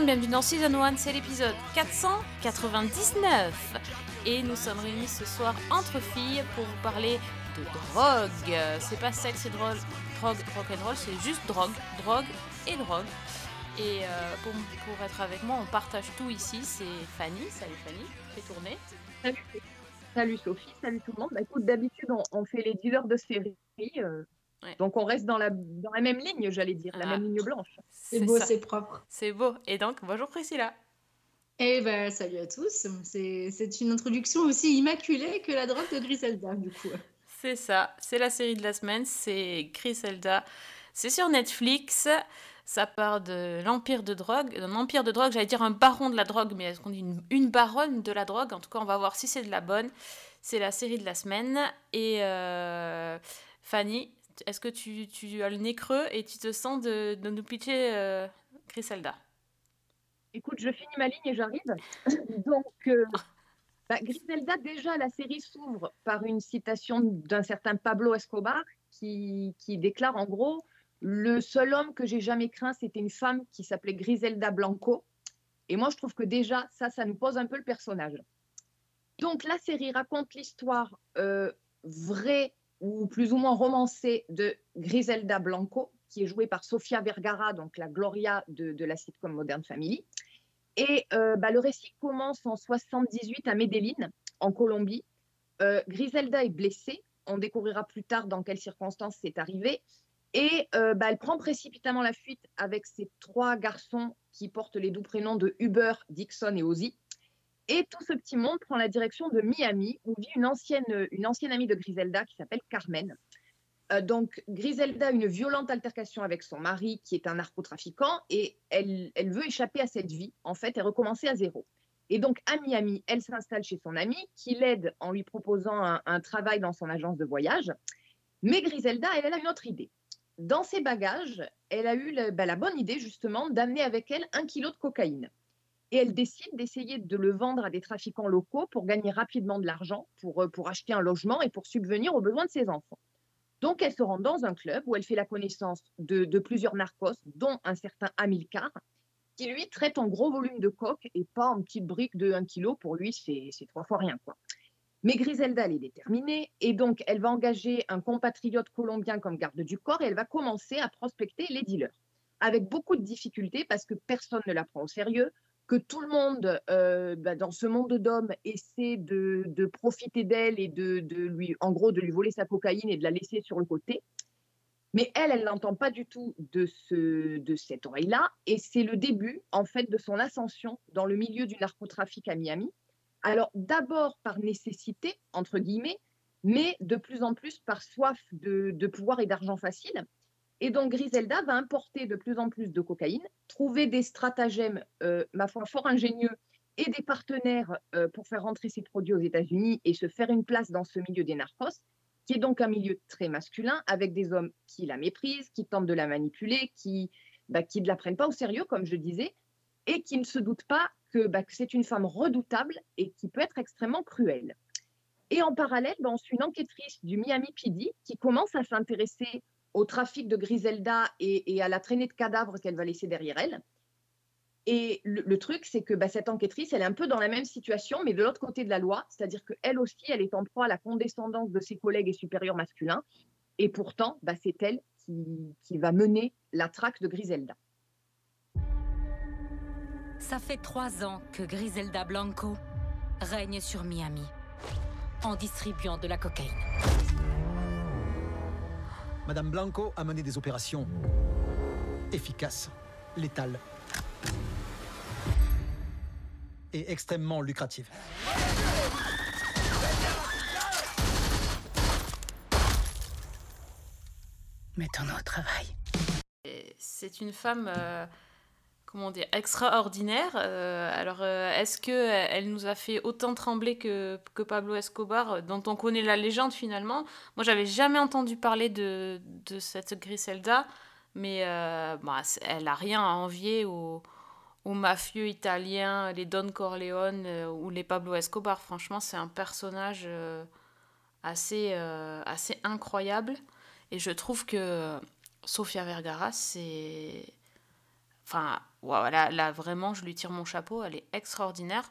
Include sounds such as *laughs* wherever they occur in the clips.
monde, bienvenue dans Season 1, c'est l'épisode 499. Et nous sommes réunis ce soir entre filles pour vous parler de drogue. C'est pas sexe et drogue, drogue, rock'n'roll, c'est juste drogue, drogue et drogue. Et euh, pour, pour être avec moi, on partage tout ici. C'est Fanny. Salut Fanny, fais tourner. Salut, salut Sophie, salut tout le monde. Bah, écoute, d'habitude, on, fait les dealers de séries. euh, Ouais. Donc, on reste dans la, dans la même ligne, j'allais dire, la Ah. même ligne blanche. C'est beau, c'est propre. C'est beau. Et donc, bonjour Priscilla. Eh ben, salut à tous. C'est c'est une introduction aussi immaculée que la drogue de Griselda, du coup. C'est ça, c'est la série de la semaine, c'est Griselda. C'est sur Netflix. Ça part de l'empire de drogue, d'un empire de drogue, j'allais dire un baron de la drogue, mais est-ce qu'on dit une, une baronne de la drogue? En tout cas, on va voir si c'est de la bonne. C'est la série de la semaine. Et euh, Fanny, est-ce que tu, as le nez creux et tu te sens de, nous pitcher euh, Griselda? Écoute, je finis ma ligne et j'arrive. *laughs* Donc, euh, bah, Griselda, déjà, la série s'ouvre par une citation d'un certain Pablo Escobar qui, qui déclare en gros Le seul homme que j'ai jamais craint, c'était une femme qui s'appelait Griselda Blanco. Et moi, je trouve que déjà, ça, ça nous pose un peu le personnage. Donc, la série raconte l'histoire euh, vraie ou plus ou moins romancée de Griselda Blanco, qui est jouée par Sofia Vergara, donc la Gloria de, la sitcom Modern Family. Et euh, bah, le récit commence en 78 à Medellín, en Colombie. Euh, Griselda est blessée. On découvrira plus tard dans quelles circonstances c'est arrivé. Et euh, bah, elle prend précipitamment la fuite avec ses trois garçons qui portent les doux prénoms de Huber, Dixon et Ozzy. Et tout ce petit monde prend la direction de Miami, où vit une ancienne, amie de Griselda qui s'appelle Carmen. Euh, donc, Griselda a une violente altercation avec son mari, qui est un narcotrafiquant, et elle, veut échapper à cette vie, en fait, et recommencer à zéro. Et donc, à Miami, elle s'installe chez son ami, qui l'aide en lui proposant un, travail dans son agence de voyage. Mais Griselda, elle, a une autre idée. Dans ses bagages, elle a eu bah, la bonne idée, justement, d'amener avec elle un kilo de cocaïne. Et elle décide d'essayer de le vendre à des trafiquants locaux pour gagner rapidement de l'argent, pour, euh, pour acheter un logement et pour subvenir aux besoins de ses enfants. Donc, elle se rend dans un club où elle fait la connaissance de, plusieurs narcos, dont un certain Amilcar, qui lui traite en gros volume de coke et pas en petites briques de 1 kg. Pour lui, c'est c'est trois fois rien. Quoi. Mais Griselda, elle est déterminée et donc elle va engager un compatriote colombien comme garde du corps et elle va commencer à prospecter les dealers. Avec beaucoup de difficultés parce que personne ne la prend au sérieux, que tout le monde euh, bah, dans ce monde d'hommes essaie de, profiter d'elle et de, de lui, en gros, de lui voler sa cocaïne et de la laisser sur le côté. Mais elle, elle n'entend pas du tout de, ce, de cette oreille-là. Et c'est le début, en fait, de son ascension dans le milieu du narcotrafic à Miami. Alors, d'abord par nécessité, entre guillemets, mais de plus en plus par soif de, de pouvoir et d'argent facile. Et donc, Griselda va importer de plus en plus de cocaïne, trouver des stratagèmes, euh, ma foi, fort ingénieux et des partenaires euh, pour faire rentrer ses produits aux États-Unis et se faire une place dans ce milieu des narcos, qui est donc un milieu très masculin, avec des hommes qui la méprisent, qui tentent de la manipuler, qui, bah, qui ne la prennent pas au sérieux, comme je disais, et qui ne se doutent pas que, bah, que c'est une femme redoutable et qui peut être extrêmement cruelle. Et en parallèle, bah, on suit une enquêtrice du Miami PD qui commence à s'intéresser au trafic de Griselda et, à la traînée de cadavres qu'elle va laisser derrière elle. Et le, truc, c'est que bah, cette enquêtrice, elle est un peu dans la même situation, mais de l'autre côté de la loi, c'est-à-dire qu'elle aussi, elle est en proie à la condescendance de ses collègues et supérieurs masculins. Et pourtant, bah, c'est elle qui va mener la traque de Griselda. Ça fait trois ans que Griselda Blanco règne sur Miami en distribuant de la cocaïne. Madame Blanco a mené des opérations efficaces, létales et extrêmement lucratives. Mettons-nous au travail. Et C'est une femme, euh, comment dire, extraordinaire. Euh, alors, euh, est-ce que euh, nous a fait autant trembler que, que Pablo Escobar, dont on connaît la légende finalement? Moi, j'avais jamais entendu parler de, de cette Griselda, mais euh, bah, elle a rien à envier au, aux mafieux italiens, les Don Corleone ou les Pablo Escobar. Franchement, c'est un personnage assez, assez incroyable. Et je trouve que Sofia Vergara, c'est. Enfin, voilà, là, vraiment, je lui tire mon chapeau, elle est extraordinaire.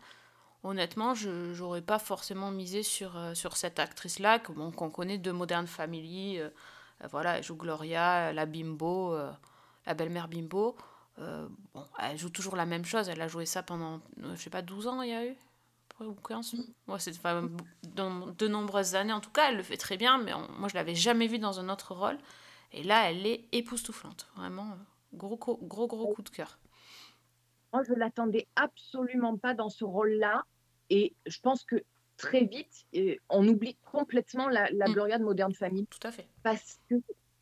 Honnêtement, je n'aurais pas forcément misé sur, euh, sur cette actrice-là, bon, qu'on connaît de Modern Family. euh, euh, voilà, elle joue Gloria, la bimbo, euh, la belle-mère bimbo. Bon, elle joue toujours la même chose. Elle a joué ça pendant, je sais pas, 12 ans, il y a eu Ou 15 Ouais, c'est enfin, dans de nombreuses années. En tout cas, elle le fait très bien, mais on- moi, je l'avais jamais vue dans un autre rôle. Et là, elle est époustouflante. Vraiment, gros, gros, gros, gros coup de cœur. Moi, je l'attendais absolument pas dans ce rôle-là. Et je pense que très vite, euh, on oublie complètement la, la Mm. Gloria de Modern Family Tout à fait. parce que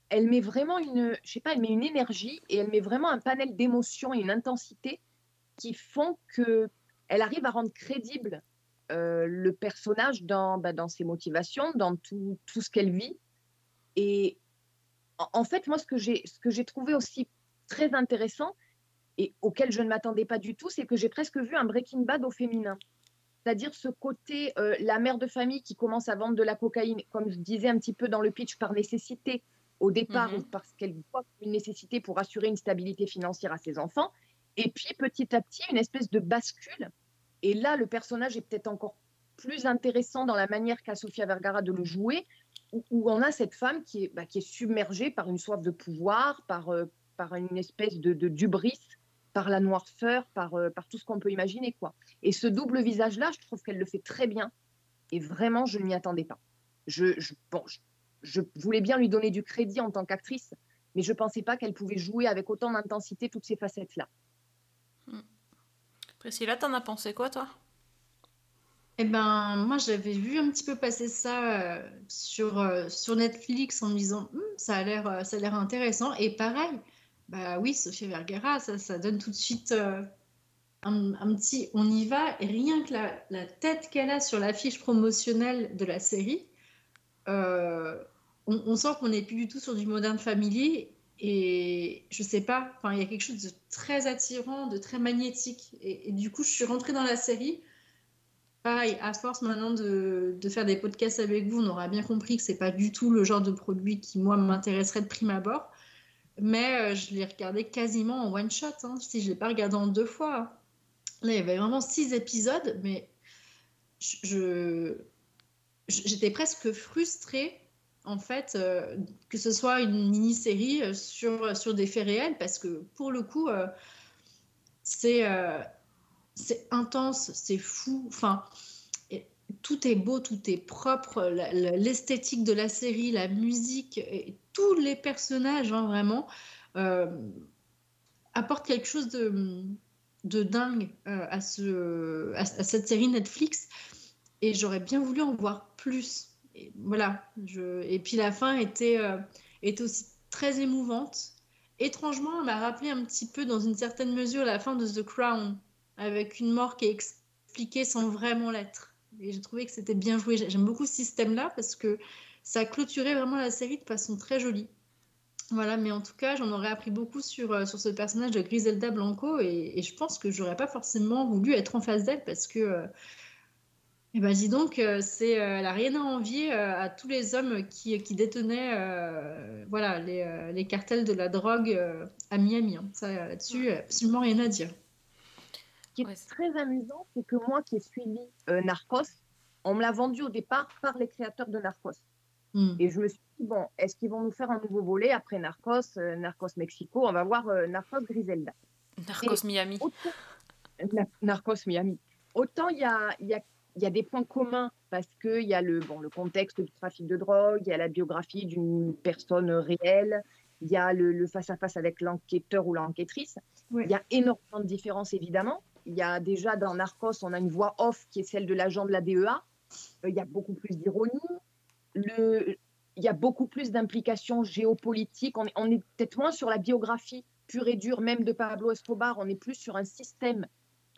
elle met vraiment une, je sais pas, elle met une énergie et elle met vraiment un panel d'émotions et une intensité qui font que elle arrive à rendre crédible euh, le personnage dans, bah, dans ses motivations, dans tout, tout ce qu'elle vit. Et en, en fait, moi, ce que j'ai ce que j'ai trouvé aussi très intéressant et auquel je ne m'attendais pas du tout, c'est que j'ai presque vu un Breaking Bad au féminin. C'est-à-dire ce côté, euh, la mère de famille qui commence à vendre de la cocaïne, comme je disais un petit peu dans le pitch, par nécessité au départ, ou parce qu'elle voit une nécessité pour assurer une stabilité financière à ses enfants. Et puis petit à petit, une espèce de bascule. Et là, le personnage est peut-être encore plus intéressant dans la manière qu'a Sofia Vergara de le jouer, où, où on a cette femme qui est, bah, qui est submergée par une soif de pouvoir, par, euh, par une espèce de, de d'ubris, par la noirceur, par, euh, par tout ce qu'on peut imaginer. quoi. Et ce double visage-là, je trouve qu'elle le fait très bien. Et vraiment, je ne m'y attendais pas. Je, je, bon, je, je voulais bien lui donner du crédit en tant qu'actrice, mais je ne pensais pas qu'elle pouvait jouer avec autant d'intensité toutes ces facettes-là. Priscilla, t'en as pensé quoi, toi? Eh ben, moi, j'avais vu un petit peu passer ça euh, sur, euh, sur Netflix en me disant, Hum, ça a l'air, euh, ça a l'air intéressant. Et pareil, bah oui, Sofia Vergara, ça, ça donne tout de suite euh, un, petit, on y va. Et rien que la, tête qu'elle a sur l'affiche promotionnelle de la série, euh, on, sent qu'on n'est plus du tout sur du Modern Family. Et je sais pas, il y a quelque chose de très attirant, de très magnétique. Et, et du coup, je suis rentrée dans la série. Pareil, à force maintenant de, de faire des podcasts avec vous, on aura bien compris que c'est pas du tout le genre de produit qui, moi, m'intéresserait de prime abord. Mais euh, je l'ai regardé quasiment en one shot, hein, si je l'ai pas regardé en deux fois. Là, il y avait vraiment six épisodes, mais je, j'étais presque frustrée, en fait, euh, que ce soit une mini-série euh, sur, sur des faits réels, parce que pour le coup, c'est c'est intense, c'est fou. Enfin, tout est beau, tout est propre. L'esthétique de la série, la musique, tous les personnages, hein, vraiment, euh, apportent quelque chose de, dingue euh, à, ce, à cette série Netflix. Et j'aurais bien voulu en voir plus. Et voilà. Je, et puis la fin était, euh, était aussi très émouvante. Étrangement, elle m'a rappelé un petit peu, dans une certaine mesure, la fin de The Crown, avec une mort qui est expliquée sans vraiment l'être. Et j'ai trouvé que c'était bien joué. J'aime beaucoup ce système-là parce que ça a clôturé vraiment la série de façon très jolie. Voilà, mais en tout cas, j'en aurais appris beaucoup sur, euh, sur ce personnage de Griselda Blanco et, et je pense que j'aurais pas forcément voulu être en face d'elle parce que, euh, eh ben, dis donc, euh, c'est, euh, elle a rien à envier euh, à tous les hommes qui, qui détenaient euh, voilà, les, euh, les cartels de la drogue euh, à Miami. hein. Ça, là-dessus, absolument rien à dire. Ce qui est Ouais, très amusant, c'est que moi qui ai suivi euh, Narcos, on me l'a vendu au départ par les créateurs de Narcos. Hmm. Et je me suis dit, bon, est-ce qu'ils vont nous faire un nouveau volet après Narcos, euh, Narcos Mexico? On va voir euh, Narcos Griselda. Narcos Miami. Autant, Na- Narcos Miami. Autant il y a, il y, a, il y a des points communs parce qu'il y a le, bon, le contexte du trafic de drogue, il y a la biographie d'une personne réelle, il y a le face-à-face avec l'enquêteur ou l'enquêtrice. Ouais. Il y a énormément de différences, évidemment. Il y a déjà dans Narcos, on a une voix off qui est celle de l'agent de la DEA. Euh, Il y a beaucoup plus d'ironie. Il y a beaucoup plus d'implications géopolitiques. On est, on est peut-être moins sur la biographie pure et dure, même de Pablo Escobar. On est plus sur un système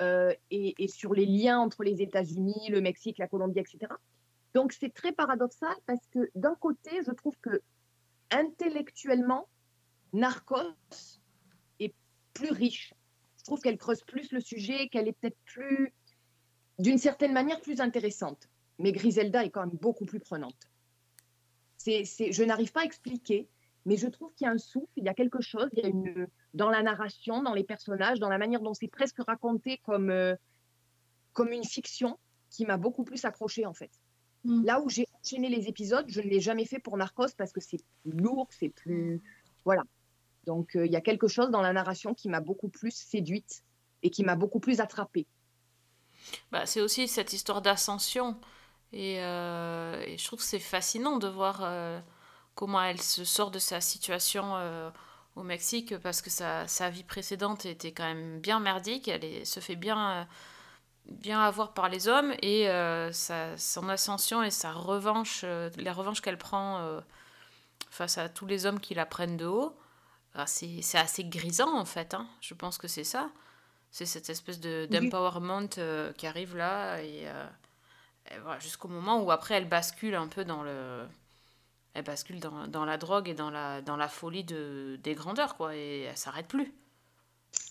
euh, et, et sur les liens entre les États-Unis, le Mexique, la Colombie, etc. Donc c'est très paradoxal parce que d'un côté, je trouve que intellectuellement, Narcos est plus riche. Je trouve qu'elle creuse plus le sujet, qu'elle est peut-être plus, d'une certaine manière, plus intéressante. Mais Griselda est quand même beaucoup plus prenante. C'est, c'est, je n'arrive pas à expliquer, mais je trouve qu'il y a un souffle, il y a quelque chose, il y a une, dans la narration, dans les personnages, dans la manière dont c'est presque raconté comme, euh, comme une fiction, qui m'a beaucoup plus accroché en fait. Mm. Là où j'ai enchaîné les épisodes, je ne l'ai jamais fait pour Narcos parce que c'est plus lourd, c'est plus. Voilà. Donc euh, il y a quelque chose dans la narration qui m'a beaucoup plus séduite et qui m'a beaucoup plus attrapée. Bah, c'est aussi cette histoire d'ascension. Et, euh, et je trouve que c'est fascinant de voir euh, comment elle se sort de sa situation euh, au Mexique parce que sa, sa vie précédente était quand même bien merdique. Elle est- se fait bien, bien avoir par les hommes et sa- son ascension et sa revanche, les revanches qu'elle prend face à tous les hommes qui la prennent de haut, ah, c'est assez grisant en fait. hein. Je pense que c'est ça. C'est cette espèce de- d'empowerment euh, qui arrive là et, euh, et voilà, jusqu'au moment où après elle bascule un peu dans le elle bascule dans, dans la drogue et dans la, dans la folie de, des grandeurs quoi et elle s'arrête plus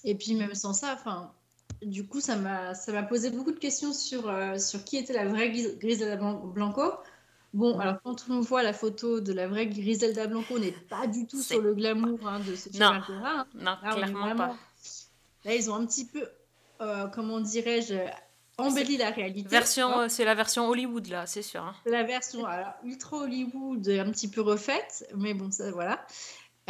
Et puis même sans ça, enfin, du coup, ça m'a ça m'a posé beaucoup de questions sur, euh, sur qui était la vraie Gris- Griselda Blan- Blanco. Bon, alors quand on voit la photo de la vraie Griselda Blanco, on n'est pas du tout sur le glamour hein, de ce Non. Vergara. hein. non Là, clairement vraiment- pas Là, ils ont un petit peu, euh, comment dirais-je, embelli la réalité. version euh, c'est la version Hollywood là c'est sûr hein. La version alors, ultra Hollywood, un petit peu refaite, mais bon, ça voilà.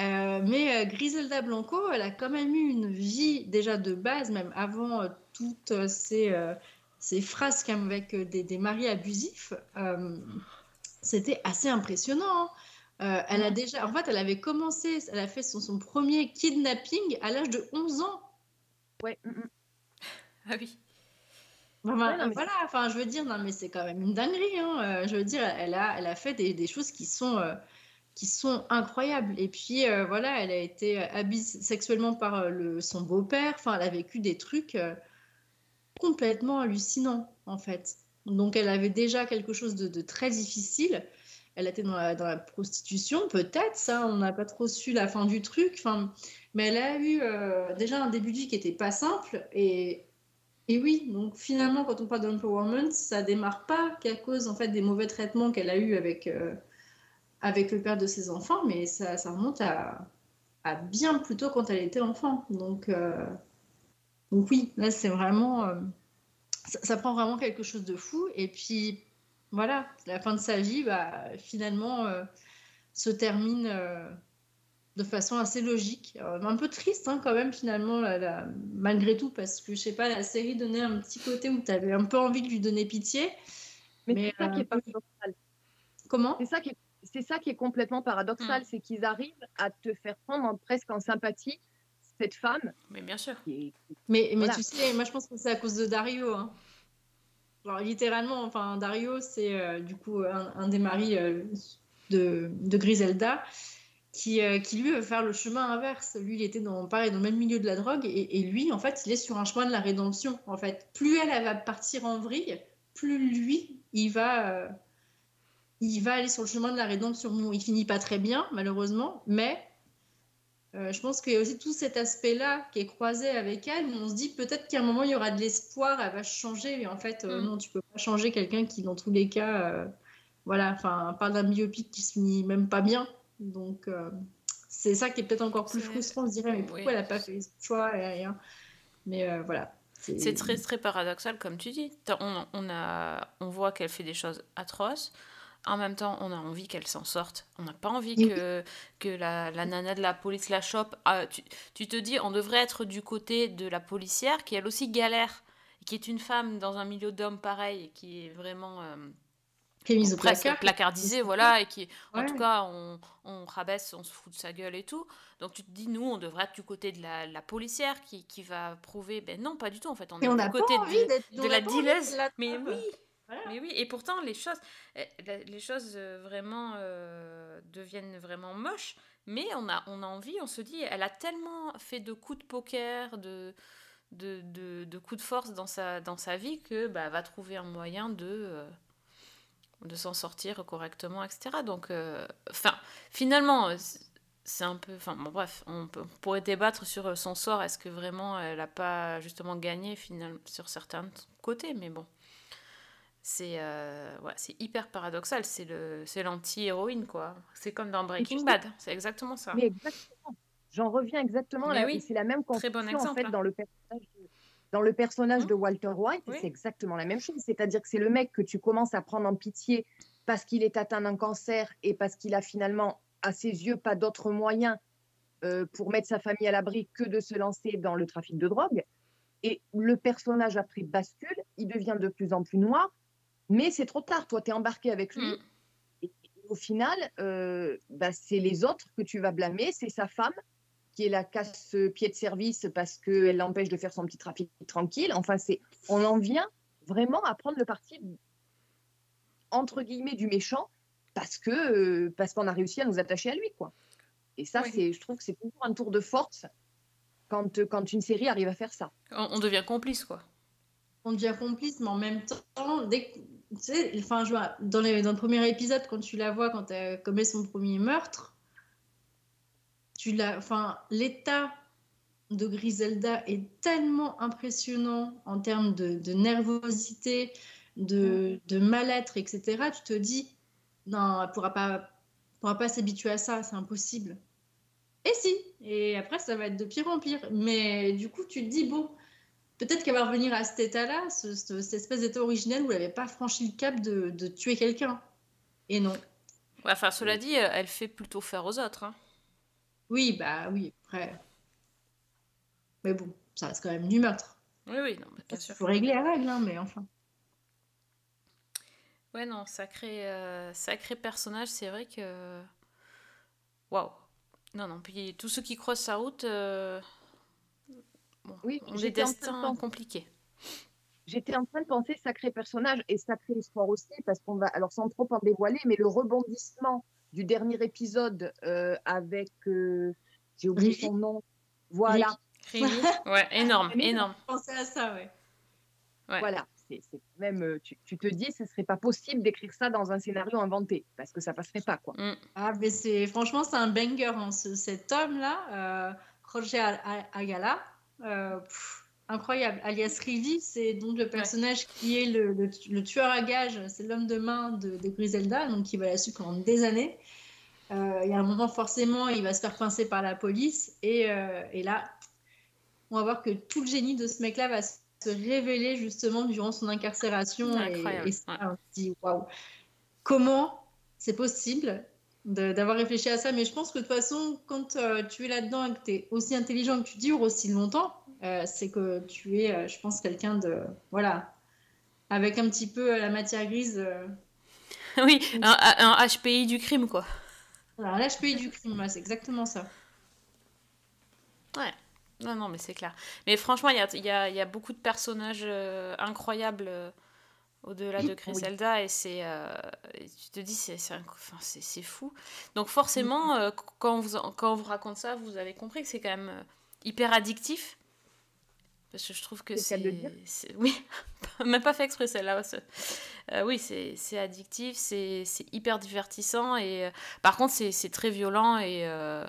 Euh, mais euh, Griselda Blanco, elle a quand même eu une vie déjà de base, même avant euh, toutes euh, ces, euh, ces phrases comme avec euh, des, des maris abusifs. euh, C'était assez impressionnant. hein. Euh, elle a déjà, en fait, elle avait commencé, elle a fait son, son premier kidnapping à l'âge de 11 ans. Ouais. mm, mm. *laughs* ah oui Ouais, non, mais voilà, enfin, je veux dire, non, mais c'est quand même une dinguerie. hein. Euh, je veux dire, elle a, elle a fait des, des choses qui sont, euh, qui sont incroyables. Et puis, euh, voilà, elle a été abusée sexuellement par le, son beau-père. Enfin, elle a vécu des trucs euh, complètement hallucinants, en fait. Donc, elle avait déjà quelque chose de, de très difficile. Elle était dans la, dans la prostitution, peut-être, ça, on n'a pas trop su la fin du truc. Enfin, mais elle a eu déjà un début de vie qui n'était pas simple. Et, et oui, donc finalement, quand on parle d'empowerment, ça démarre pas qu'à cause en fait des mauvais traitements qu'elle a eu avec, euh, avec le père de ses enfants, mais ça, ça remonte à, bien plus tôt quand elle était enfant. Donc, euh, oui, là c'est vraiment, euh, ça, ça prend vraiment quelque chose de fou. Et puis voilà, la fin de sa vie, bah, finalement, se termine de façon assez logique. Euh, un peu triste hein, quand même finalement, la- la- malgré tout, parce que je sais pas, la série donnait un petit côté où tu avais un peu envie de lui donner pitié. Mais, Mais, c'est ça qui euh, est paradoxal. Comment? C'est ça qui est, c'est ça qui est complètement paradoxal, Mm. c'est qu'ils arrivent à te faire prendre en- presque en sympathie cette femme mais bien sûr Mais, mais Voilà. tu sais, moi je pense que c'est à cause de Dario. hein. Genre, littéralement, enfin, Dario, c'est euh, du coup un, un des maris euh, de, de Griselda qui, euh, qui lui veut faire le chemin inverse. Lui, il était dans, pareil, dans le même milieu de la drogue et, et lui, en fait, il est sur un chemin de la rédemption. En fait, plus elle, elle va partir en vrille, plus lui, il va, euh, il va aller sur le chemin de la rédemption. Bon, il finit pas très bien, malheureusement, mais euh, je pense qu'il y a aussi tout cet aspect-là qui est croisé avec elle, où on se dit peut-être qu'à un moment il y aura de l'espoir, elle va changer, mais en fait, Mm. non, tu peux pas changer quelqu'un qui, dans tous les cas, voilà, enfin, parle d'un biopic qui se finit même pas bien. Donc, euh, c'est ça qui est peut-être encore plus frustrant, on se dirait, mais pourquoi oui. elle a pas fait ce choix et rien? Mais euh, voilà. C'est très très paradoxal comme tu dis. On, on, a, on voit qu'elle fait des choses atroces. En même temps, on a envie qu'elle s'en sorte. On n'a pas envie Oui. que, que la, la nana de la police la chope. Ah, tu, tu te dis, on devrait être du côté de la policière qui elle aussi galère, qui est une femme dans un milieu d'hommes pareil, et qui est vraiment euh, Qui est mise au placard. placardisée, voilà, et qui, en tout cas, on, on rabaisse, on se fout de sa gueule et tout. Donc tu te dis, nous, on devrait être du côté de la, la policière qui, qui va prouver. Ben non, pas du tout, en fait. On Et est on du côté de, de la dealeuse. de la Mais oui, Voilà. mais oui. Et pourtant, les choses, eh, les choses euh, vraiment euh, deviennent vraiment moches. Mais on a, on a envie, on se dit, elle a tellement fait de coups de poker, de, de, de, de coups de force dans sa, dans sa vie que bah, va trouver un moyen de, euh, de s'en sortir correctement, etc. Donc, euh, enfin, finalement, euh, c'est un peu. Enfin, bon, bref, on, peut- on pourrait débattre sur euh, son sort. Est-ce que vraiment elle n'a pas justement gagné finalement sur certains côtés? Mais bon. C'est euh, ouais, hyper paradoxal. C'est le c'est l'anti-héroïne, quoi. C'est comme dans Breaking Bad. C'est exactement ça. Mais exactement. J'en reviens exactement là. oui, c'est la même très bon construction en fait hein. dans le personnage de, dans le personnage Mmh. de Walter White. Oui. C'est exactement la même chose. C'est-à-dire que c'est le mec que tu commences à prendre en pitié parce qu'il est atteint d'un cancer et parce qu'il a finalement à ses yeux pas d'autre moyen euh, pour mettre sa famille à l'abri que de se lancer dans le trafic de drogue. Et le personnage après bascule, il devient de plus en plus noir, mais c'est trop tard. Toi, tu es embarqué avec lui. Mm. Et au final, euh, bah, c'est les autres que tu vas blâmer, c'est sa femme qui est la casse-pied de service parce qu'elle l'empêche de faire son petit trafic tranquille. Enfin, c'est, on en vient vraiment à prendre le parti entre guillemets du méchant parce que euh, parce qu'on a réussi à nous attacher à lui, quoi. Et ça, Oui. c'est, je trouve que c'est toujours un tour de force quand, euh, quand une série arrive à faire ça. On, on devient complice, quoi. on devient complice, mais en même temps, dès que, tu sais, enfin, je vois, dans, les- dans le premier épisode, quand tu la vois, quand elle commet son premier meurtre, tu la, enfin, l'état de Griselda est tellement impressionnant en termes de, de nervosité, de, de mal-être, etc. Tu te dis, non, elle pourra pas, pourra pas s'habituer à ça, c'est impossible. Et si, et après ça va être de pire en pire. Mais du coup, tu te dis, bon, peut-être qu'elle va revenir à cet état-là, ce- ce- cette espèce d'état originel où elle n'avait pas franchi le cap de, de tuer quelqu'un. Et non. Ouais, enfin, cela dit, euh, elle fait plutôt faire aux autres. hein. Oui, bah oui, après. Mais bon, ça reste quand même du meurtre. Oui, oui, non, mais bien Il sûr. faut régler la règle, hein, mais enfin. Ouais, non, sacré, euh, sacré personnage, c'est vrai que. Waouh! Non, non, puis tous ceux qui croisent sa route euh, bon, Oui, ont des j'étais en train de destins compliqués. J'étais en train de penser sacré personnage et sacré histoire aussi, parce qu'on va, alors sans trop en dévoiler, mais le rebondissement du dernier épisode euh, avec, euh, j'ai oublié son nom, voilà. *laughs* Ouais, énorme, énorme. Pensez à ça, ouais. Ouais. voilà, c'est c'est même, euh, tu, tu te dis, ce serait pas possible d'écrire ça dans un scénario inventé, parce que ça passerait pas, quoi. Mm. Ah, mais c'est franchement, c'est un banger. hein, ce- cet homme-là, euh, Roger Agala, euh, pff, incroyable. Alias Rivi, c'est donc le personnage qui est le, le- le tueur à gages, c'est l'homme de main de, de Griselda, donc qui va la suivre pendant des années. Euh, Il y a un moment, forcément, il va se faire pincer par la police, et, euh, et là, on va voir que tout le génie de ce mec-là va se révéler justement durant son incarcération. Incroyable, Et, ça, ouais. on se dit, waouh, comment c'est possible d'avoir réfléchi à ça? Mais je pense que de toute façon, quand euh, tu es là-dedans et que tu es aussi intelligent, que tu dures aussi longtemps, euh, c'est que tu es, euh, je pense, quelqu'un de. Voilà. Avec un petit peu euh, la matière grise. *laughs* Oui, un, un HPI du crime, quoi. voilà, je paye du crime, c'est exactement ça. Ouais. Non, non, mais c'est clair. Mais franchement, il y a, y, a, y a beaucoup de personnages euh, incroyables euh, au-delà de Griselda et c'est euh, tu te dis c'est c'est fou. Donc forcément, euh, quand, on vous, quand on vous raconte ça, vous avez compris que c'est quand même hyper addictif. Parce que je trouve que C'est Oui, *laughs* même pas fait exprès celle-là. Euh, oui, c'est addictif, c'est hyper divertissant et euh, par contre c'est très violent et euh,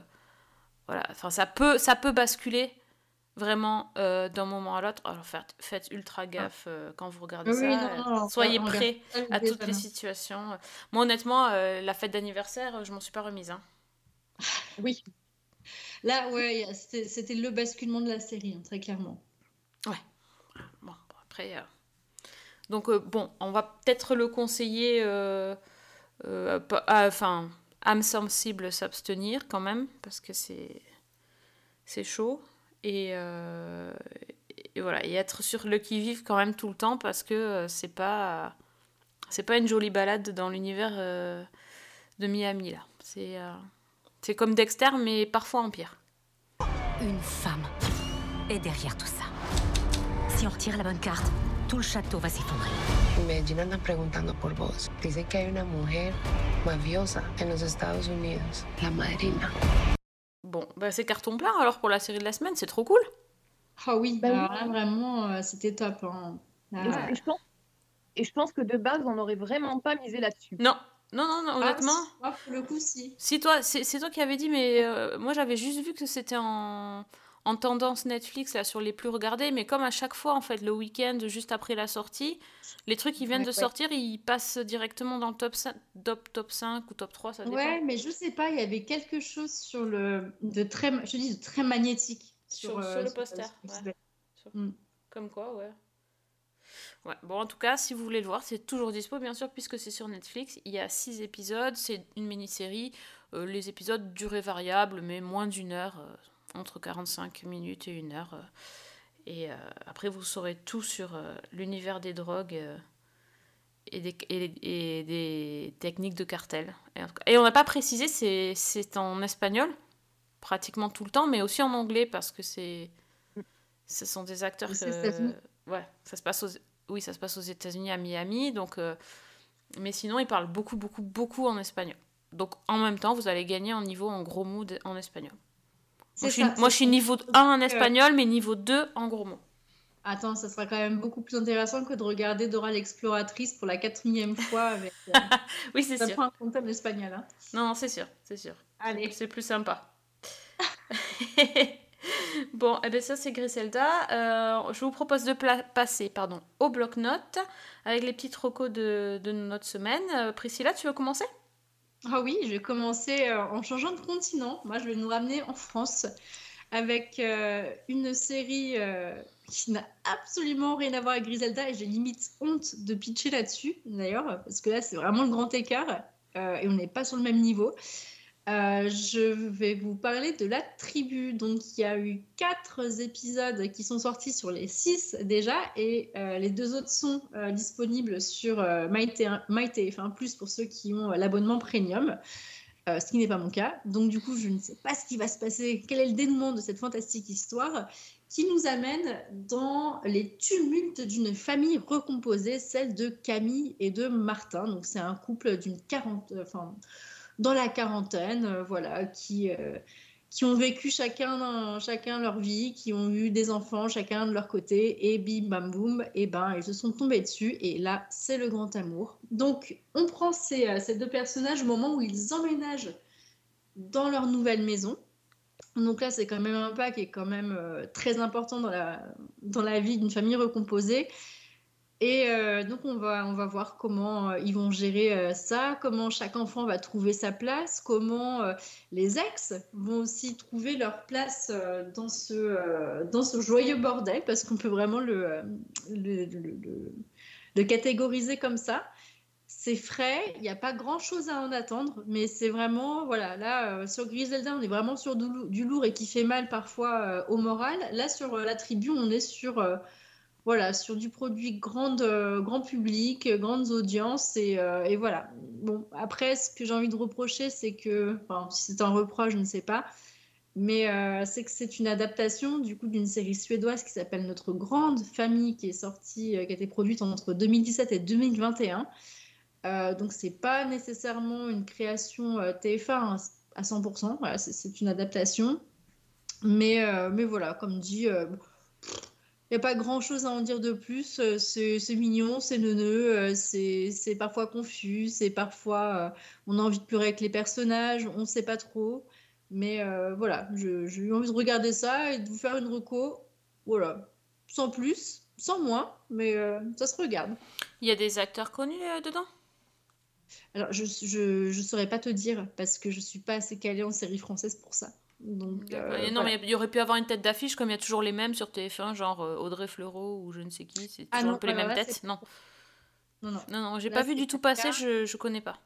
voilà, enfin ça peut, ça peut basculer vraiment d'un moment à l'autre. Alors faites, faites ultra gaffe euh, quand vous regardez Oui, ça. non, non, on soyez prêts à toutes les non. situations. Moi honnêtement, la fête d'anniversaire, je m'en suis pas remise. hein. Oui, Là, ouais, c'était le basculement de la série, hein, très clairement. Bon, bon, après. euh, Donc, euh, bon, on va peut-être le conseiller. euh, Enfin, âme sensible s'abstenir quand même, parce que c'est. C'est chaud. Et, voilà, et être sur le qui-vive quand même tout le temps, parce que c'est pas. C'est pas une jolie balade dans l'univers de Miami, là. C'est. C'est comme Dexter, mais parfois en pire. Une femme est derrière tout ça. Si on retire la bonne carte, tout le château va s'effondrer. Medellín andan preguntando por vos. Dicen que hay una mujer mafiosa en los Estados Unidos, la madrina. Bon, bah c'est carton plein alors pour la série de la semaine, c'est trop cool. Ah oui, Bah oui. là, vraiment, euh, c'était top. hein. et, et je pense, et je pense que de base, on n'aurait vraiment pas misé là-dessus. Non, Non, non, non, Ah, honnêtement. si, moi, pour le coup, si. Si toi, c'est c'est toi qui avais dit, mais euh, moi j'avais juste vu que c'était en, en tendance Netflix là sur les plus regardés, mais comme à chaque fois en fait le week-end juste après la sortie, les trucs qui viennent Ouais, de ouais. sortir, ils passent directement dans le top 5, top, top 5 ou top 3, ça dépend. Ouais, mais je sais pas, il y avait quelque chose sur le de très, je dis de très magnétique Sur- sur, sur euh, le poster, sur ouais. l'épisode. Sur- Mm. Comme quoi, ouais. Ouais, bon, en tout cas, si vous voulez le voir, c'est toujours dispo, bien sûr, puisque c'est sur Netflix. Il y a 6 épisodes, c'est une mini-série. Euh, les épisodes durée variable, mais moins d'une heure, euh, entre 45 minutes et une heure. euh. et euh, après, vous saurez tout sur euh, l'univers des drogues euh, et, des, et, et des techniques de cartel. Et, on n'a pas précisé, c'est en espagnol, pratiquement tout le temps, mais aussi en anglais, parce que c'est. Ce sont des acteurs que. Ouais, ça se passe aux, oui, ça se passe aux États-Unis, à Miami. Donc, mais sinon, ils parlent beaucoup, beaucoup, beaucoup en espagnol. Donc, en même temps, vous allez gagner en niveau en gros mots en espagnol. Moi, je suis, ça, moi, c'est je suis ça. niveau 1 en espagnol, mais niveau 2 en gros mots. Attends, ça sera quand même beaucoup plus intéressant que de regarder Dora l'exploratrice pour la quatrième *laughs* fois avec. euh, *laughs* Oui, c'est ça sûr. prend un comptable espagnol. Hein. Non, c'est sûr, c'est sûr. Allez. C'est plus sympa. *laughs* bon, eh ben ça c'est Griselda. Euh, je vous propose de passer pardon, au bloc-notes avec les petites recos de, de notre semaine. Euh, Priscilla, tu veux commencer? Ah oui, je vais commencer euh, en changeant de continent. Moi, je vais nous ramener en France avec euh, une série euh, qui n'a absolument rien à voir avec Griselda et j'ai limite honte de pitcher là-dessus, d'ailleurs, parce que là, c'est vraiment le grand écart et on n'est pas sur le même niveau. Euh, je vais vous parler de la tribu. Donc, il y a eu quatre épisodes qui sont sortis sur les six déjà, et euh, les deux autres sont euh, disponibles sur euh, MyT- MyTF1 Plus pour ceux qui ont l'abonnement premium, ce qui n'est pas mon cas. Donc, du coup, je ne sais pas ce qui va se passer, quel est le dénouement de cette fantastique histoire qui nous amène dans les tumultes d'une famille recomposée, celle de Camille et de Martin. Donc, c'est un couple d'une quarante, enfin, dans la quarantaine, euh, voilà, qui, euh, qui ont vécu chacun, chacun leur vie, qui ont eu des enfants chacun de leur côté, et bim bam boum, et ben ils se sont tombés dessus, et là c'est le grand amour. Donc on prend ces, euh, ces deux personnages au moment où ils emménagent dans leur nouvelle maison. Donc là c'est quand même un pas qui est quand même très important dans la, dans la vie d'une famille recomposée. Et euh, donc, on va, on va voir comment euh, ils vont gérer euh, ça, comment chaque enfant va trouver sa place, comment les ex vont aussi trouver leur place dans, ce, dans ce joyeux bordel, parce qu'on peut vraiment le, le, catégoriser comme ça. C'est frais, il n'y a pas grand-chose à en attendre, mais c'est vraiment, voilà, là, sur Griselda, on est vraiment sur du, du lourd et qui fait mal parfois au moral. Là, sur la tribu, on est sur... voilà, sur du produit grande, euh, grand public, grandes audiences, et, euh, et voilà. Bon, après, ce que j'ai envie de reprocher, c'est que, si c'est un reproche, je ne sais pas, mais euh, c'est que c'est une adaptation du coup d'une série suédoise qui s'appelle Notre Grande Famille, qui est sortie, qui a été produite entre 2017 et 2021. Euh, donc, c'est pas nécessairement une création euh, TF1 hein, à 100%, voilà, c'est- une adaptation. Mais, mais voilà, comme dit, n'y a pas grand-chose à en dire de plus. Euh, C'est mignon, c'est neuneux, euh, c'est parfois confus, c'est parfois euh, on a envie de pleurer avec les personnages, on ne sait pas trop. Mais euh, voilà, j'ai eu envie de regarder ça et de vous faire une reco. Voilà, sans plus, sans moins, mais euh, ça se regarde. Il y a des acteurs connus euh, dedans? Alors, je je saurais pas te dire parce que je suis pas assez calée en série française pour ça. Donc, euh, non, mais il y aurait pu avoir une tête d'affiche comme il y a toujours les mêmes sur TF1, genre euh, Audrey Fleurot ou je ne sais qui. C'est Ah toujours non, un peu les mêmes là, têtes. Non, non, non. non, non, j'ai pas vu du tout passer, je, je connais pas.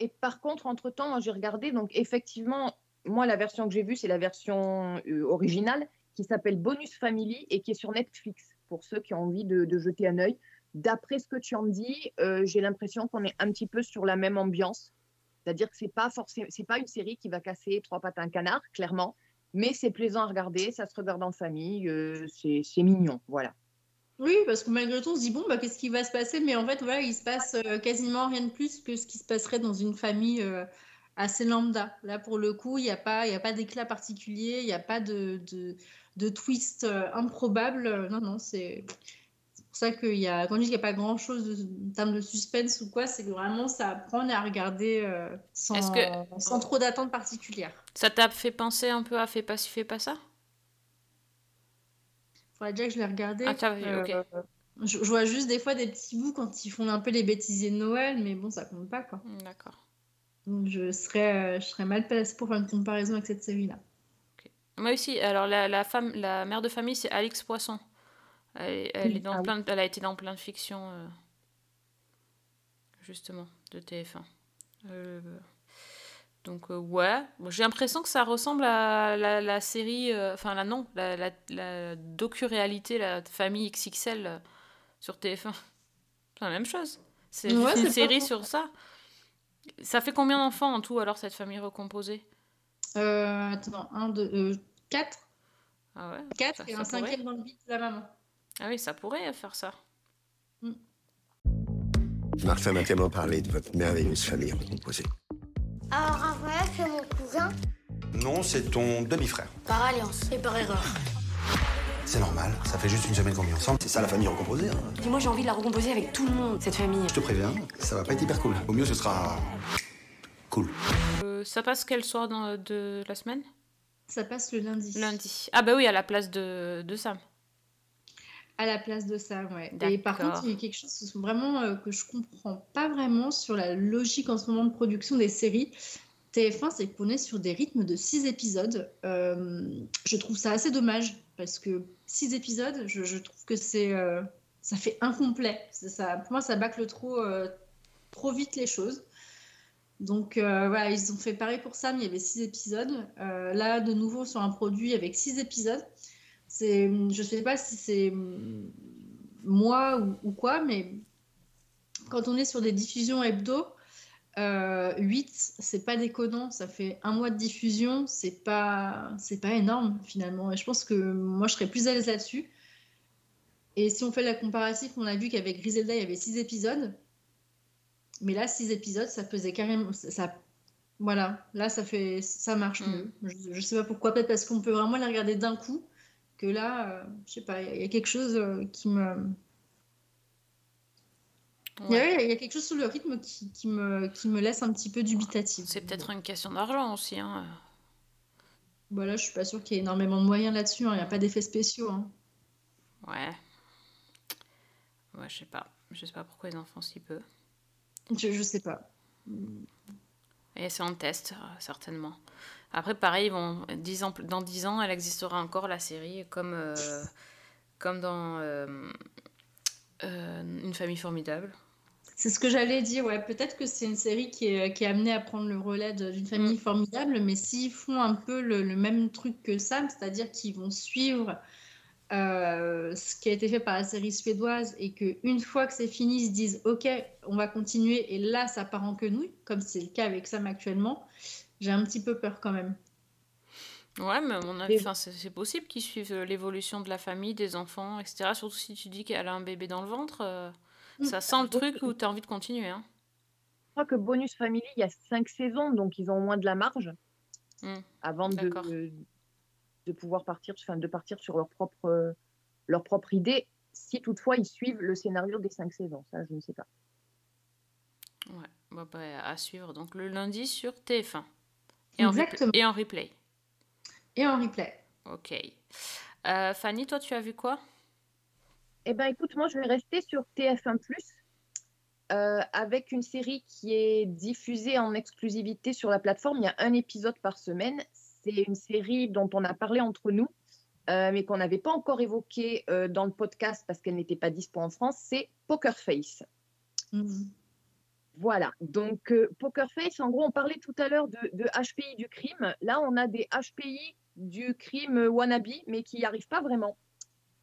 Et par contre, entre-temps, moi, j'ai regardé, donc effectivement, moi, la version que j'ai vue, c'est la version euh, originale qui s'appelle Bonus Family et qui est sur Netflix, pour ceux qui ont envie de, de jeter un œil. D'après ce que tu en dis, euh, j'ai l'impression qu'on est un petit peu sur la même ambiance. C'est-à-dire que c'est pas forcément, pas une série qui va casser trois pattes à un canard, clairement, mais c'est plaisant à regarder, ça se regarde en famille, euh, c'est mignon, voilà. Oui, parce que malgré tout, on se dit, bon, bah, qu'est-ce qui va se passer? Mais en fait, voilà, il se passe euh, quasiment rien de plus que ce qui se passerait dans une famille euh, assez lambda. Là, pour le coup, il n'y a pas, d'éclat particulier, il n'y a pas de, de, twist improbable. Non, non, c'est... pour ça qu'il y a, quand je dis qu'il n'y a pas grand chose en termes de suspense ou quoi, c'est que vraiment ça apprend à regarder euh, sans, Est-ce que- sans trop d'attente particulière. Ça t'a fait penser un peu à Fais pas ci, fais pas ça? Faudrait déjà que je l'ai regardé. Ah, t'as vu, ok. Euh, je, je vois juste des fois des petits bouts quand ils font un peu les bêtisiers de Noël, mais bon, ça compte pas quoi. Hmm, D'accord. Donc je serais, euh, je serais mal placée pour faire une comparaison avec cette série-là. Moi aussi, alors la, la femme, la mère de famille, c'est Alix Poisson. Elle, est dans ah plein de- elle a été dans plein de fictions, euh, justement, de TF1. Euh, donc, euh, ouais, Bon, j'ai l'impression que ça ressemble à la, la série, euh, enfin, la non, la, la, la docu-réalité, la famille XXL euh, sur TF1. *laughs* C'est la même chose. C'est Ouais, une série sur ça. Ça fait combien d'enfants en tout, alors, cette famille recomposée? Euh, attends, 1, 2, 4 Ah ouais 4 ça- et ça un pourrait. cinquième dans le vide de la maman. Ah oui, ça pourrait faire ça. Ma femme m'a tellement parlé de votre merveilleuse famille recomposée. Alors Raphaël, c'est mon cousin Non, c'est ton demi-frère. Par alliance et par erreur. C'est normal, ça fait juste une semaine qu'on vit ensemble. C'est ça la famille recomposée. hein. Puis moi, j'ai envie de la recomposer avec tout le monde, cette famille. Je te préviens, ça va pas être hyper cool. Au mieux, ce sera. cool. Euh, ça passe quel soir dans, de la semaine? Ça passe le lundi. Lundi. Ah bah oui, à la place de, de Sam. À la place de ça, ouais. Et par contre, il y a quelque chose vraiment euh, que je comprends pas vraiment sur la logique en ce moment de production des séries. TF1, c'est qu'on est sur des rythmes de 6 épisodes. Euh, je trouve ça assez dommage parce que 6 épisodes, je, je trouve que c'est euh, ça fait incomplet. Ça, pour moi, ça bâcle trop, trop vite les choses. Donc euh, voilà, ils ont fait pareil pour Sam, il y avait 6 épisodes. Euh, là, de nouveau, sur un produit avec 6 épisodes. C'est, je sais pas si c'est hum, moi ou, ou quoi, mais quand on est sur des diffusions hebdo, euh, 8, c'est pas déconnant, ça fait un mois de diffusion, c'est pas, c'est pas énorme finalement. Et je pense que moi je serais plus à l'aise là-dessus. Et si on fait la comparatif, on a vu qu'avec Griselda, il y avait 6 épisodes. Mais là, 6 épisodes, ça faisait carrément. Ça, ça- voilà, là, ça, fait, ça marche Mm. mieux. Je, je sais pas pourquoi, peut-être parce qu'on peut vraiment les regarder d'un coup. Que là, euh, je sais pas, il y, a- il y a quelque chose euh, qui me. Il y, a, Ouais. il y a quelque chose sur le rythme qui, qui me, qui me laisse un petit peu dubitative. C'est peut-être une question d'argent aussi. Hein. Voilà, je suis pas sûre qu'il y ait énormément de moyens là-dessus. hein. Il n'y a pas d'effets spéciaux. hein. Ouais. Ouais, je sais pas. Je sais pas pourquoi ils en font si peu. Je, je sais pas. Et c'est en test, euh, certainement. Après, pareil, vont, 10 ans, dans 10 ans, elle existera encore, la série, comme, euh, comme dans euh, euh, Une famille formidable. C'est ce que j'allais dire, ouais. Peut-être que c'est une série qui est, qui est amenée à prendre le relais d'une famille formidable, mais s'ils font un peu le, le même truc que Sam, c'est-à-dire qu'ils vont suivre euh, ce qui a été fait par la série suédoise et qu'une fois que c'est fini, ils se disent Ok, on va continuer, et là, ça part en quenouille, comme c'est le cas avec Sam actuellement, j'ai un petit peu peur quand même. Ouais, mais à mon avis, Et- enfin, c'est possible qu'ils suivent euh, l'évolution de la famille, des enfants, etc. Surtout si tu dis qu'elle a un bébé dans le ventre. euh, Mm. ça sent le truc où tu as envie de continuer. Hein. Je crois que Bonus Family, il y a cinq saisons, donc ils ont au moins de la marge Mm. avant de, de pouvoir partir, enfin, de partir sur leur propre, euh, leur propre idée, si toutefois ils suivent le scénario des cinq saisons. Ça, je ne sais pas. Ouais, bah, bah, à suivre. Donc le lundi sur TF1. Et en, replay- Exactement. et en replay. Et en replay. Ok. Euh, Fanny, toi, tu as vu quoi? Eh ben, écoute, moi, je vais rester sur TF1+, euh, avec une série qui est diffusée en exclusivité sur la plateforme. Il y a un épisode par semaine. C'est une série dont on a parlé entre nous, euh, mais qu'on n'avait pas encore évoquée euh, dans le podcast parce qu'elle n'était pas dispo en France. C'est Poker Face. Mhm. Voilà, donc euh, Poker Face, en gros, on parlait tout à l'heure de, HPI du crime. Là, on a des HPI du crime euh, wannabe, mais qui n'y arrivent pas vraiment.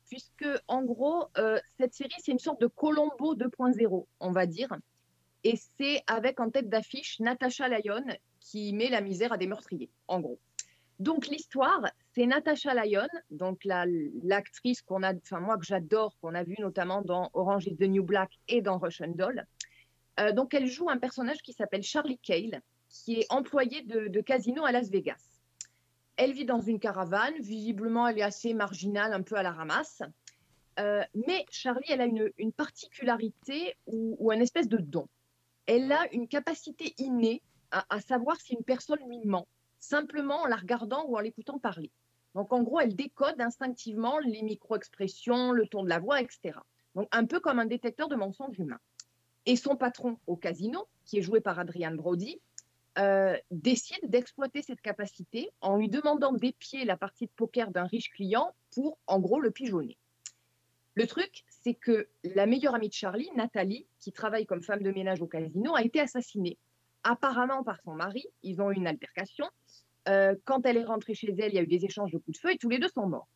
Puisque, en gros, euh, cette série, c'est une sorte de Colombo 2.0, on va dire. Et c'est avec en tête d'affiche Natasha Lyon qui met la misère à des meurtriers, en gros. Donc l'histoire, c'est Natasha Lyon, donc la- l'actrice qu'on a, enfin moi que j'adore, qu'on a vu notamment dans Orange is the New Black et dans Russian Doll. Euh, donc, elle joue un personnage qui s'appelle Charlie Cale, qui est employé de, casino à Las Vegas. Elle vit dans une caravane. Visiblement, elle est assez marginale, un peu à la ramasse. Euh, mais Charlie, elle a une, particularité ou, ou un espèce de don. Elle a une capacité innée à, à savoir si une personne lui ment, simplement en la regardant ou en l'écoutant parler. Donc en gros, elle décode instinctivement les micro-expressions, le ton de la voix, etc. Donc un peu comme un détecteur de mensonges humains. Et son patron au casino, qui est joué par Adrian Brody, euh, décide d'exploiter cette capacité en lui demandant d'épier la partie de poker d'un riche client pour, en gros, le pigeonner. Le truc, c'est que la meilleure amie de Charlie, Nathalie, qui travaille comme femme de ménage au casino, a été assassinée. Apparemment par son mari, ils ont eu une altercation. Euh, quand elle est rentrée chez elle, il y a eu des échanges de coups de feu et tous les deux sont morts.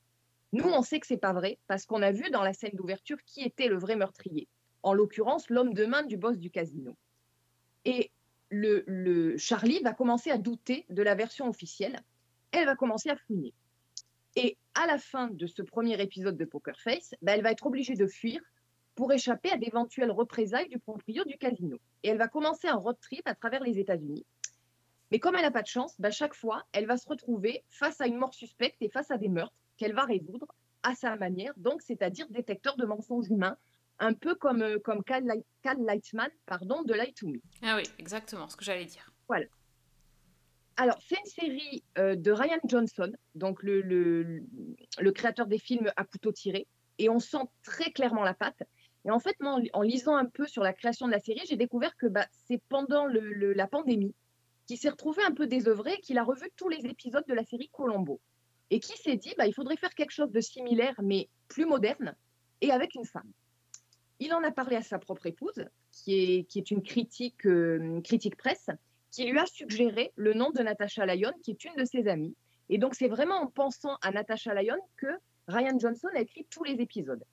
Nous, on sait que c'est pas vrai parce qu'on a vu dans la scène d'ouverture qui était le vrai meurtrier. En l'occurrence, l'homme de main du boss du casino. Et le, Charlie va commencer à douter de la version officielle. Elle va commencer à fouiner. Et à la fin de ce premier épisode de Poker Face, bah, elle va être obligée de fuir pour échapper à d'éventuelles représailles du proprio du casino. Et elle va commencer un road trip à travers les États-Unis. Mais comme elle n'a pas de chance, bah, chaque fois, elle va se retrouver face à une mort suspecte et face à des meurtres qu'elle va résoudre à sa manière, donc c'est-à-dire détecteur de mensonges humains, un peu comme, euh, comme Cal, Light- Cal Lightman pardon, de Light to Me. Ah oui, exactement, ce que j'allais dire. Voilà. Alors, c'est une série euh, de Ryan Johnson, donc le, le, le créateur des films à couteau tiré, et on sent très clairement la patte. Et en fait, moi, en, en lisant un peu sur la création de la série, j'ai découvert que bah, c'est pendant le, la pandémie qu'il s'est retrouvé un peu désœuvré qu'il a revu tous les épisodes de la série Colombo. Et qui s'est dit, bah, il faudrait faire quelque chose de similaire, mais plus moderne, et avec une femme. Il en a parlé à sa propre épouse, qui est, est une critique, euh, presse, qui lui a suggéré le nom de Natasha Lyon, qui est une de ses amies. Et donc, c'est vraiment en pensant à Natasha Lyon que Ryan Johnson a écrit tous les épisodes.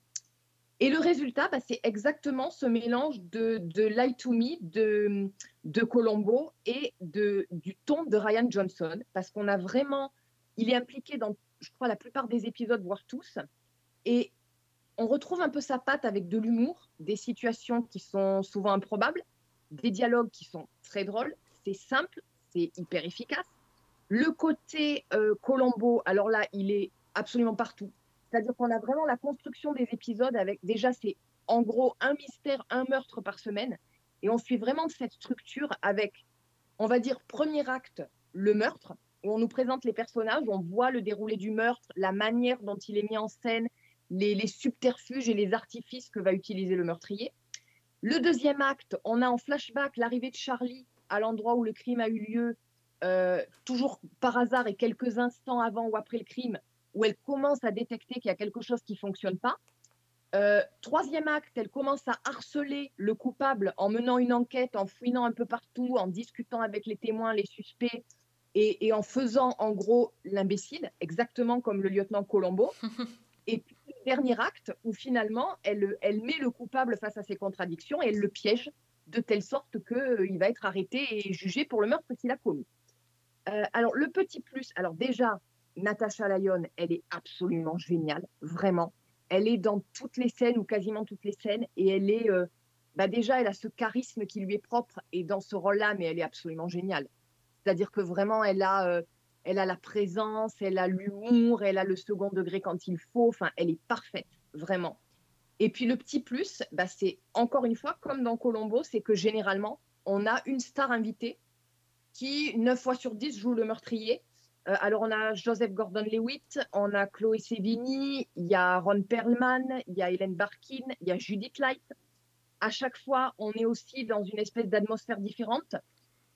Et le résultat, bah, c'est exactement ce mélange de, de to Me, de, Colombo et du ton de Ryan Johnson, parce qu'on a vraiment, il est impliqué dans, je crois, la plupart des épisodes, voire tous. Et on retrouve un peu sa patte avec de l'humour, des situations qui sont souvent improbables, des dialogues qui sont très drôles, c'est simple, c'est hyper efficace. Le côté euh, Colombo, alors là, il est absolument partout. C'est-à-dire qu'on a vraiment la construction des épisodes avec déjà c'est en gros un mystère, un meurtre par semaine, et on suit vraiment cette structure avec, on va dire, premier acte, le meurtre, où on nous présente les personnages, on voit le déroulé du meurtre, la manière dont il est mis en scène, les, subterfuges et les artifices que va utiliser le meurtrier. Le deuxième acte, on a en flashback l'arrivée de Charlie à l'endroit où le crime a eu lieu, euh, toujours par hasard et quelques instants avant ou après le crime, où elle commence à détecter qu'il y a quelque chose qui ne fonctionne pas. Euh, troisième acte, elle commence à harceler le coupable en menant une enquête, en fouinant un peu partout, en discutant avec les témoins, les suspects, et, en faisant en gros l'imbécile, exactement comme le lieutenant Colombo. et *laughs* dernier acte, où finalement, elle, elle met le coupable face à ses contradictions et elle le piège de telle sorte qu'il va être arrêté et jugé pour le meurtre qu'il a commis. Euh, alors, le petit plus, alors déjà, Natasha Lyon, elle est absolument géniale, vraiment. Elle est dans toutes les scènes ou quasiment toutes les scènes et elle est, euh, bah déjà, elle a ce charisme qui lui est propre et dans ce rôle-là, mais elle est absolument géniale. C'est-à-dire que vraiment, elle a, euh, elle a la présence, elle a l'humour, elle a le second degré quand il faut. Enfin, elle est parfaite, vraiment. Et puis le petit plus, bah, c'est encore une fois, comme dans Colombo, c'est que généralement, on a une star invitée qui, 9 fois sur 10, joue le meurtrier. Euh, alors, on a Joseph Gordon-Lewitt, on a Chloé Sevigny, il y a Ron Perlman, il y a Hélène Barkin, il y a Judith Light. À chaque fois, on est aussi dans une espèce d'atmosphère différente.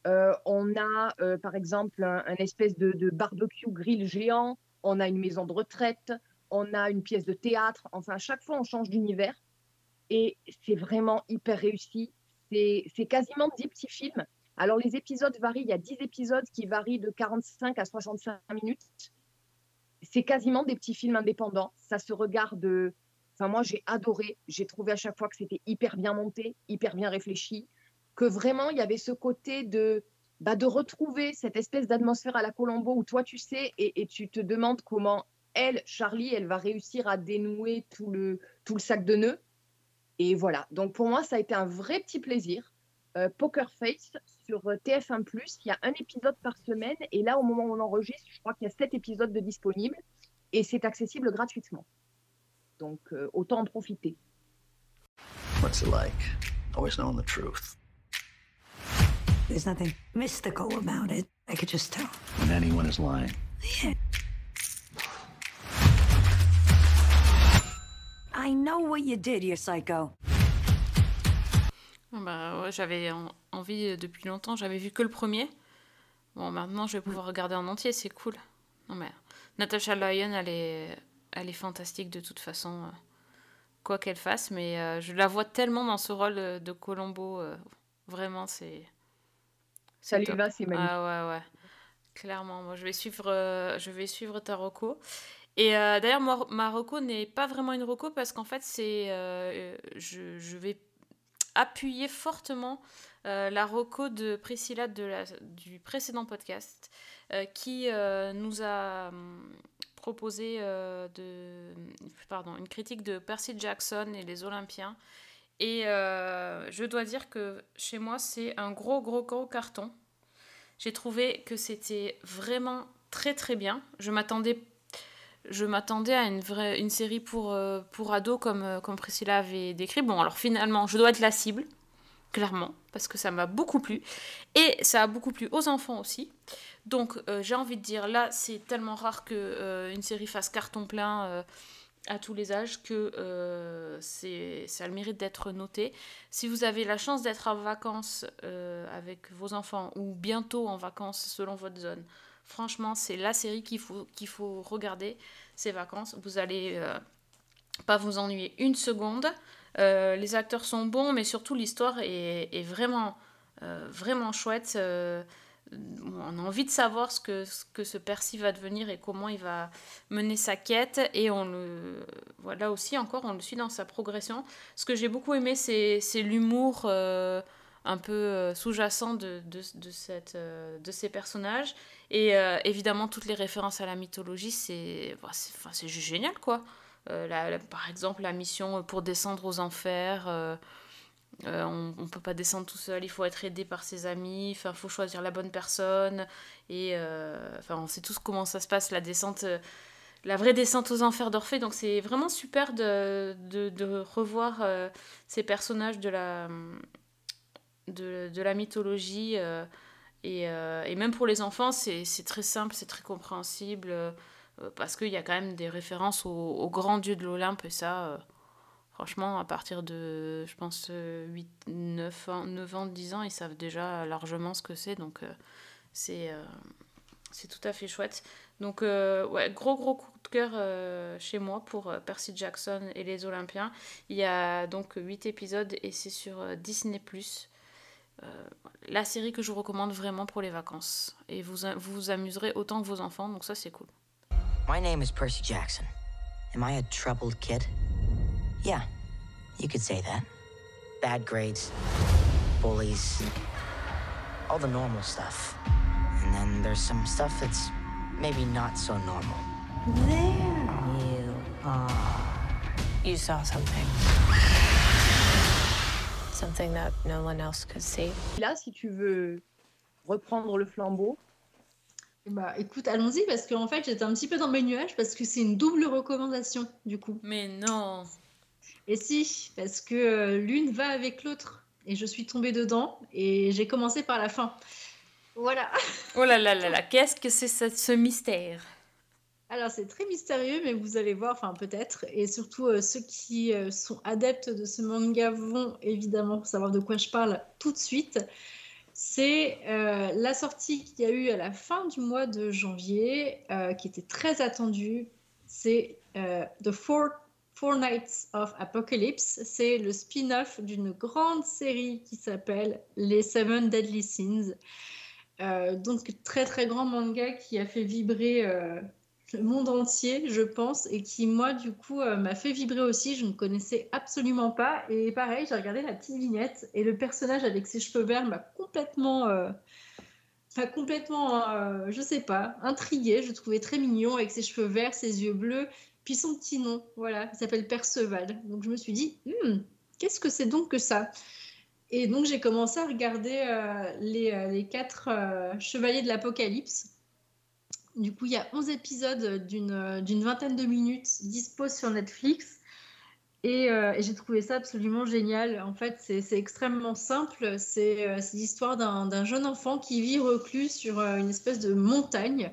Euh, on a, euh, par exemple, un, espèce de, de barbecue grill géant, on a une maison de retraite, on a une pièce de théâtre. Enfin, à chaque fois, on change d'univers. Et c'est vraiment hyper réussi. C'est quasiment 10 petits films. Alors, les épisodes varient. Il y a 10 épisodes qui varient de 45 à 65 minutes. C'est quasiment des petits films indépendants. Ça se regarde. Enfin, moi, j'ai adoré. J'ai trouvé à chaque fois que c'était hyper bien monté, hyper bien réfléchi. Que vraiment, il y avait ce côté de, bah, de retrouver cette espèce d'atmosphère à la Colombo où toi, tu sais, et, tu te demandes comment elle, Charlie, elle va réussir à dénouer tout le, tout le sac de nœuds. Et voilà. Donc, pour moi, ça a été un vrai petit plaisir. Euh, Poker Face sur euh, TF1+, il y a un épisode par semaine. Et là, au moment où on enregistre, je crois qu'il y a sept épisodes de disponibles. Et c'est accessible gratuitement. Donc euh, autant en profiter. What's it like? Always knowing the truth. There's nothing mystical about it. I could just tell. When anyone is lying. Yeah. I know what you did, you psycho. Bah, ouais, j'avais en- envie euh, depuis longtemps, j'avais vu que le premier. Bon, maintenant je vais pouvoir regarder en entier, c'est cool. Non mais Natasha Lyon, elle est, elle est fantastique de toute façon, euh, quoi qu'elle fasse, mais euh, je la vois tellement dans ce rôle de Colombo, euh, vraiment c'est. Ça lui va, c'est magnifique. Ah ouais, ouais. Clairement, moi je vais suivre, euh, je vais suivre ta reco. Et euh, d'ailleurs, moi, ma reco n'est pas vraiment une reco parce qu'en fait, c'est, euh, je, je vais appuyer fortement euh, la reco de Priscilla de la, du précédent podcast euh, qui euh, nous a hum, proposé euh, de, pardon, une critique de Percy Jackson et les Olympiens. Et euh, je dois dire que chez moi, c'est un gros, gros, gros carton. J'ai trouvé que c'était vraiment très, très bien. Je m'attendais je m'attendais à une, vraie, une série pour, euh, pour ados comme, euh, comme Priscilla avait décrit. Bon, alors finalement, je dois être la cible, clairement, parce que ça m'a beaucoup plu. Et ça a beaucoup plu aux enfants aussi. Donc, j'ai envie de dire, là, c'est tellement rare que euh, une série fasse carton plein à tous les âges que euh, ça a le mérite d'être noté. Si vous avez la chance d'être en vacances euh, avec vos enfants ou bientôt en vacances selon votre zone, franchement, c'est la série qu'il faut, qu'il faut regarder ces vacances. Vous allez euh, pas vous ennuyer une seconde. Les acteurs sont bons, mais surtout l'histoire est, est vraiment, vraiment chouette. On a envie de savoir ce que, ce que Percy va devenir et comment il va mener sa quête. Et on le, voilà aussi encore, on le suit dans sa progression. Ce que j'ai beaucoup aimé, c'est l'humour euh, un peu euh, sous-jacent euh, de ces personnages. Et évidemment, toutes les références à la mythologie, c'est c'est- juste génial, quoi. Par exemple, la mission pour descendre aux enfers. Euh, on ne peut pas descendre tout seul, il faut être aidé par ses amis, il faut choisir la bonne personne. Et euh, on sait tous comment ça se passe, la descente, euh, la vraie descente aux enfers d'Orphée. Donc c'est vraiment super de, de, revoir ces personnages de la, de, de la mythologie. et, et même pour les enfants, c'est très simple, c'est très compréhensible, parce qu'il y a quand même des références aux, aux grands dieux de l'Olympe, ça, franchement, à partir de, je pense, euh, 8, 9 ans, 9 ans, 10 ans, ils savent déjà largement ce que c'est, donc euh, c'est euh, c'est tout à fait chouette. Donc, euh, ouais, gros, gros coup de cœur euh, chez moi pour euh, Percy Jackson et les Olympiens. Il y a donc 8 épisodes et c'est sur euh, Disney+. Euh, la série que je vous recommande vraiment pour les vacances. Et vous, vous amuserez autant que vos enfants, donc ça c'est cool. My name is Percy Jackson. Am I a troubled kid? Yeah, you could say that. Bad grades, bullies, all the normal stuff. And then there's some stuff that's maybe not so normal. There you are. You saw something. Something that no one else could see. Là, si tu veux reprendre le flambeau, Bah écoute, allons-y parce qu'en fait j'étais un petit peu dans mes nuages parce que c'est une double recommandation du coup. Mais non Et si, parce que euh, l'une va avec l'autre et je suis tombée dedans et j'ai commencé par la fin. Voilà. *laughs* Oh là là là là, qu'est-ce que c'est ce, ce mystère? Alors c'est très mystérieux, mais vous allez voir, enfin peut-être, et surtout euh, ceux qui euh, sont adeptes de ce manga vont évidemment savoir de quoi je parle tout de suite. C'est euh, la sortie qu'il y a eu à la fin du mois de janvier, qui était très attendue. C'est The Four, Four Nights of Apocalypse. C'est le spin-off d'une grande série qui s'appelle Les Seven Deadly Sins. Euh, donc très très grand manga qui a fait vibrer euh, le monde entier, je pense, et qui moi du coup euh, m'a fait vibrer aussi. Je ne connaissais absolument pas, et pareil, j'ai regardé la petite vignette et le personnage avec ses cheveux verts m'a complètement, m'a complètement, je sais pas, intriguée. Je le trouvais très mignon avec ses cheveux verts, ses yeux bleus, puis son petit nom, voilà, il s'appelle Perceval. Donc je me suis dit, Hmm, qu'est-ce que c'est donc que ça? Et donc j'ai commencé à regarder euh, les, euh, les quatre euh, chevaliers de l'Apocalypse. Du coup, il y a 11 épisodes d'une vingtaine de minutes dispo sur Netflix. Et, j'ai trouvé ça absolument génial. En fait, c'est extrêmement simple. C'est l'histoire d'un jeune enfant qui vit reclus sur une espèce de montagne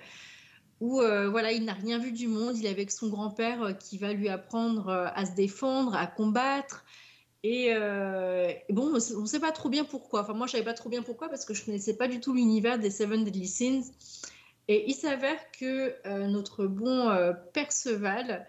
où euh, voilà, il n'a rien vu du monde. Il est avec son grand-père euh, qui va lui apprendre euh, à se défendre, à combattre. Et, bon, on ne sait pas trop bien pourquoi. Enfin, moi, je savais pas trop bien pourquoi parce que je connaissais pas du tout l'univers des Seven Deadly Sins. Et il s'avère que notre bon Perceval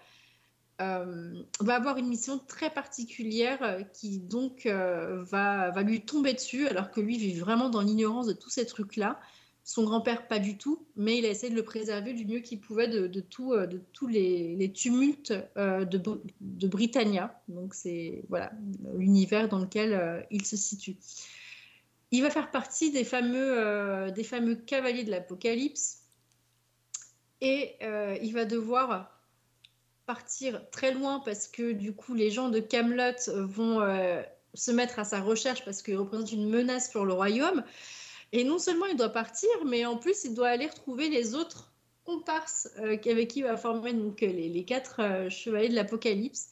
va avoir une mission très particulière qui donc va, va lui tomber dessus alors que lui vit vraiment dans l'ignorance de tous ces trucs-là. Son grand-père, pas du tout, mais il a essayé de le préserver du mieux qu'il pouvait de, tout, euh, tous les, tumultes euh, de, Br- de Britannia. Donc, c'est voilà l'univers dans lequel euh, il se situe. Il va faire partie des fameux, cavaliers de l'Apocalypse et il va devoir partir très loin parce que du coup les gens de Camelot vont se mettre à sa recherche parce qu'il représente une menace pour le royaume. Et non seulement il doit partir, mais en plus il doit aller retrouver les autres comparses euh, avec qui il va former donc, euh, les, quatre euh, chevaliers de l'Apocalypse.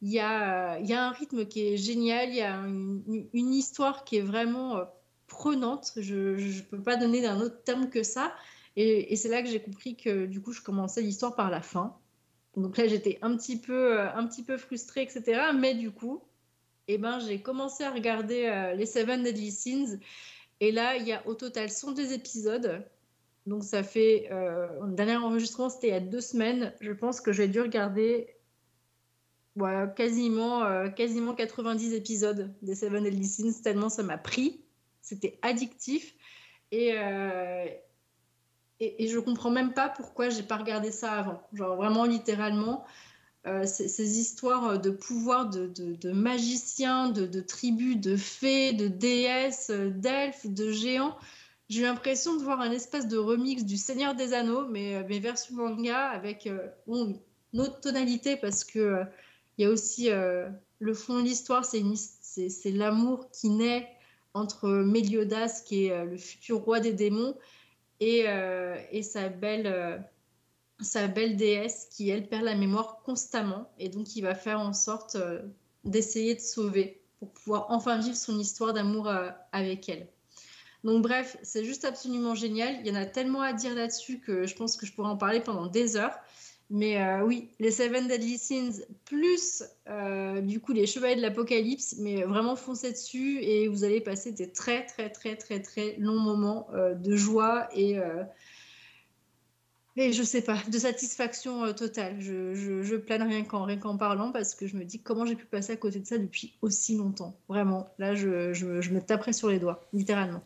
Il y, a, un rythme qui est génial, il y a une histoire qui est vraiment prenante. Je ne peux pas donner d'un autre terme que ça. Et, c'est là que j'ai compris que du coup, je commençais l'histoire par la fin. Donc là, j'étais un petit peu, euh, un petit peu frustrée, etc. Mais du coup, eh ben, j'ai commencé à regarder euh, les Seven Deadly Sins. Et là, il y a au total 102 épisodes. Donc ça fait... Euh, le dernier enregistrement, c'était il y a deux semaines. Je pense que j'ai dû regarder quasiment, quasiment 90 épisodes des Seven Deadly Sins, tellement ça m'a pris. C'était addictif. Et, euh, et, je comprends même pas pourquoi j'ai pas regardé ça avant. Genre vraiment littéralement, euh, ces, histoires de pouvoir de, de, magiciens, de, de tribus, de fées, de déesses, euh, d'elfes, de géants. J'ai eu l'impression de voir un espèce de remix du Seigneur des Anneaux, mais, euh, mais version manga avec une autre tonalité parce que il y a aussi le fond de l'histoire, c'est l'amour qui naît entre Méliodas, qui est euh, le futur roi des démons, et, euh, sa belle, euh, sa belle déesse qui, elle, perd la mémoire constamment. Et donc, il va faire en sorte d'essayer de sauver pour pouvoir enfin vivre son histoire d'amour avec elle. Donc, bref, c'est juste absolument génial. Il y en a tellement à dire là-dessus que je pense que je pourrais en parler pendant des heures. Mais euh, oui, les Seven Deadly Sins, plus euh, du coup les Chevaliers de l'Apocalypse, mais vraiment foncez dessus et vous allez passer des très très très très très longs moments euh, de joie et, et je sais pas, de satisfaction totale. Je, je, plane rien qu'en parlant parce que je me dis comment j'ai pu passer à côté de ça depuis aussi longtemps. Vraiment, là je, je, me taperais sur les doigts, littéralement.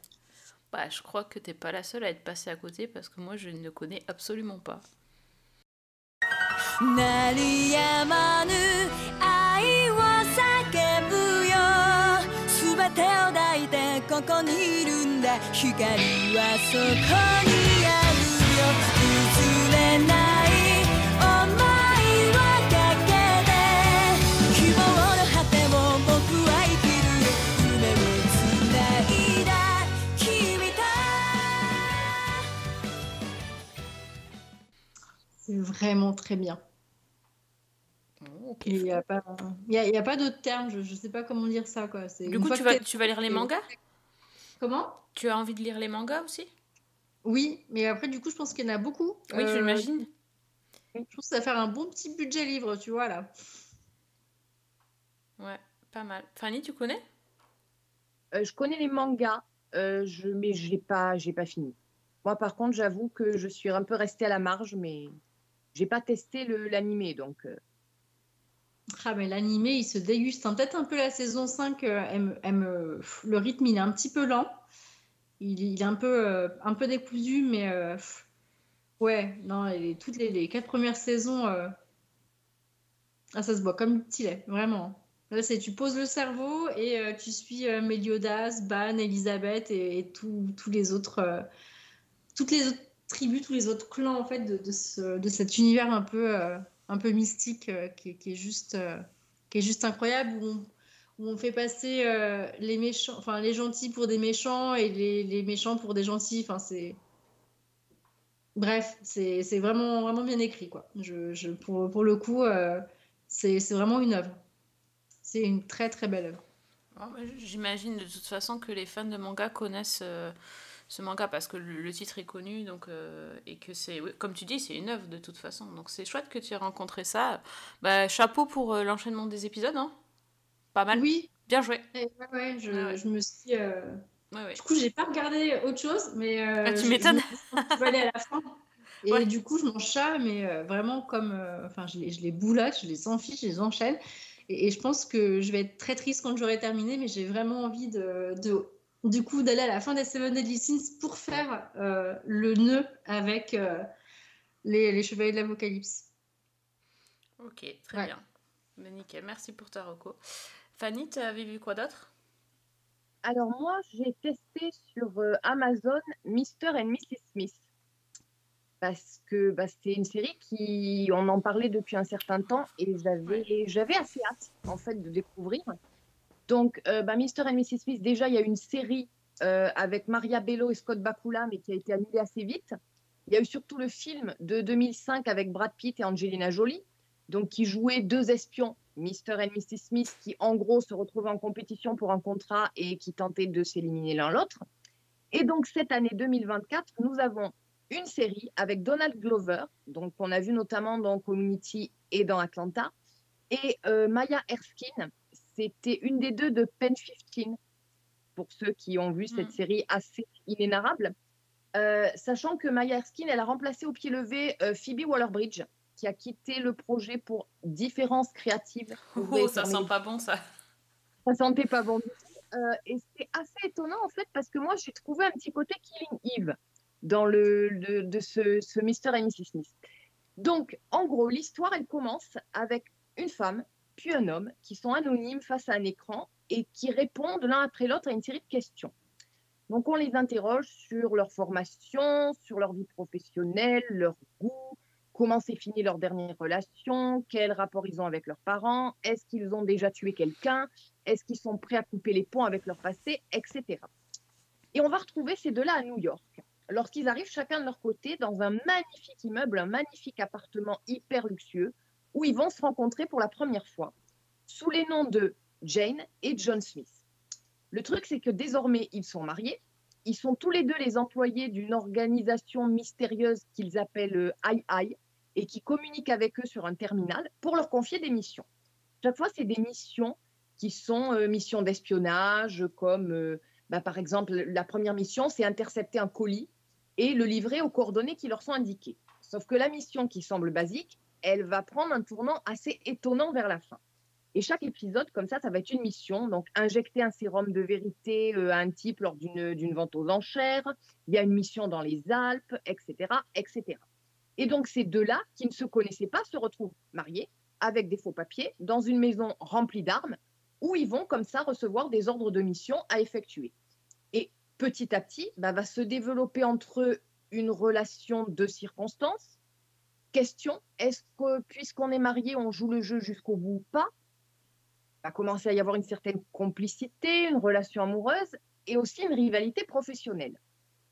Bah, je crois que t'es pas la seule à être passée à côté parce que moi je ne connais absolument pas. 鳴りやまぬ愛を叫ぶよ全てを抱いてここにいるんだ光はそこにあるよ譲れない想いはかけて希望の果てを僕は生きるよ夢をつないだ君と C'est vraiment très bien. Il n'y a pas, il y a, y a pas d'autre terme, je ne sais pas comment dire ça. Quoi. C'est Du coup, tu vas, tu vas lire les mangas? Comment? Tu as envie de lire les mangas aussi? Oui, mais après, du coup, je pense qu'il y en a beaucoup. Oui, Euh, j'imagine. Je pense que ça va faire un bon petit budget livre, tu vois, là. Ouais, pas mal. Fanny, tu connais? Euh, je connais les mangas, euh, je, mais je n'ai pas, j'ai pas fini. Moi, par contre, j'avoue que je suis un peu restée à la marge, mais j'ai pas testé le- l'animé, donc euh, Ah, mais l'animé, il se déguste. hein. Peut-être un peu la saison 5, euh, le rythme, il est un petit peu lent. Il, est un peu, euh, un peu décousu, mais euh, ouais, non, toutes les, quatre premières saisons, ah, ça se boit comme du petit vraiment. Là, c'est tu poses le cerveau et tu suis euh, Méliodas, Ban, Elisabeth et, tous les autres, toutes les autres tribus, tous les autres clans en fait de, de, ce- de cet univers un peu, un peu mystique euh, qui, est juste, euh, qui est juste incroyable où on, où on fait passer euh, les méchants, enfin les gentils pour des méchants et les, les méchants pour des gentils. Enfin, c'est. Bref, c'est vraiment, vraiment bien écrit, quoi. Je, je- pour, pour le coup, euh, c'est vraiment une œuvre. C'est une très très belle œuvre. Bah, J'imagine de toute façon que les fans de manga connaissent ce manga parce que le, le titre est connu donc, euh, et que c'est, comme tu dis, c'est une œuvre de toute façon. Donc c'est chouette que tu aies rencontré ça. Bah, chapeau pour euh, l'enchaînement des épisodes, hein Pas mal. Oui. Bien joué. Ouais, ouais, je, Ouais, ouais. je me suis. euh. Du coup, j'ai pas regardé autre chose, mais. Ah, tu je- m'étonnes. je suis dit, aller à la fin. *laughs* Et Ouais. du coup, je m'en chat, mais euh, vraiment comme. euh, Enfin, je les, je les boulotte, je les enfiche, je les enchaîne. Et, et je pense que je vais être très triste quand j'aurai terminé, mais j'ai vraiment envie de, de- du coup, d'aller à la fin des Seven Deadly Sins pour faire euh, le nœud avec euh, les, les Chevaliers de l'Apocalypse. Ok, très Ouais. bien. Bah, nickel, merci pour ta reco. Fanny, tu avais vu quoi d'autre? Alors moi, j'ai testé sur euh, Amazon Mr. and Mrs. Smith. Parce que bah, c'est une série qui, on en parlait depuis un certain temps et j'avais, j'avais assez hâte en fait de découvrir. Donc, euh, bah, and Mrs. Smith, déjà, il y a une série euh, avec Maria Bello et Scott Bakula, mais qui a été annulée assez vite. Il y a eu surtout le film de 2005 avec Brad Pitt et Angelina Jolie, donc qui jouaient deux espions, Mr. et Mrs. Smith, qui en gros se retrouvaient en compétition pour un contrat et qui tentaient de s'éliminer l'un l'autre. Et donc cette année 2024, nous avons une série avec Donald Glover, donc qu'on a vu notamment dans Community et dans Atlanta, et euh, Maya Erskine. C'était une des deux de Pen 15, pour ceux qui ont vu cette Mm. série assez inénarrable. Euh, sachant que Maya Erskine, elle a remplacé au pied levé euh, Phoebe Waller-Bridge, qui a quitté le projet pour différences créatives. Oh, ça sent pas bon ça. ça sentait pas bon. Euh, et c'est assez étonnant en fait parce que moi j'ai trouvé un petit côté Killing Eve dans le, le- de ce, ce Mr. et Mrs. Smith. Donc en gros l'histoire elle commence avec une femme puis un homme qui sont anonymes face à un écran et qui répondent l'un après l'autre à une série de questions. Donc on les interroge sur leur formation, sur leur vie professionnelle, leur goût, comment s'est fini leur dernière relation, quel rapport ils ont avec leurs parents, est-ce qu'ils ont déjà tué quelqu'un, est-ce qu'ils sont prêts à couper les ponts avec leur passé, etc. Et on va retrouver ces deux-là à New York. Lorsqu'ils arrivent chacun de leur côté dans un magnifique immeuble, un magnifique appartement hyper luxueux, où ils vont se rencontrer pour la première fois, sous les noms de Jane et John Smith. Le truc, c'est que désormais, ils sont mariés. Ils sont tous les deux les employés d'une organisation mystérieuse qu'ils appellent euh, II et qui communique avec eux sur un terminal pour leur confier des missions. Chaque fois, c'est des missions qui sont euh, missions d'espionnage, comme euh, bah, par exemple, la première mission, c'est intercepter un colis et le livrer aux coordonnées qui leur sont indiquées. Sauf que la mission qui semble basique, elle va prendre un tournant assez étonnant vers la fin. Et chaque épisode, comme ça, ça va être une mission. Donc, injecter un sérum de vérité euh, à un type lors d'une vente aux enchères. Il y a une mission dans les Alpes, etc., etc. Et donc, ces deux-là, qui ne se connaissaient pas, se retrouvent mariés avec des faux papiers dans une maison remplie d'armes où ils vont comme ça recevoir des ordres de mission à effectuer. Et petit à petit, bah, va se développer entre eux une relation de circonstances. Question, est-ce que puisqu'on est marié, on joue le jeu jusqu'au bout ou pas? Va commencer à y avoir une certaine complicité, une relation amoureuse et aussi une rivalité professionnelle.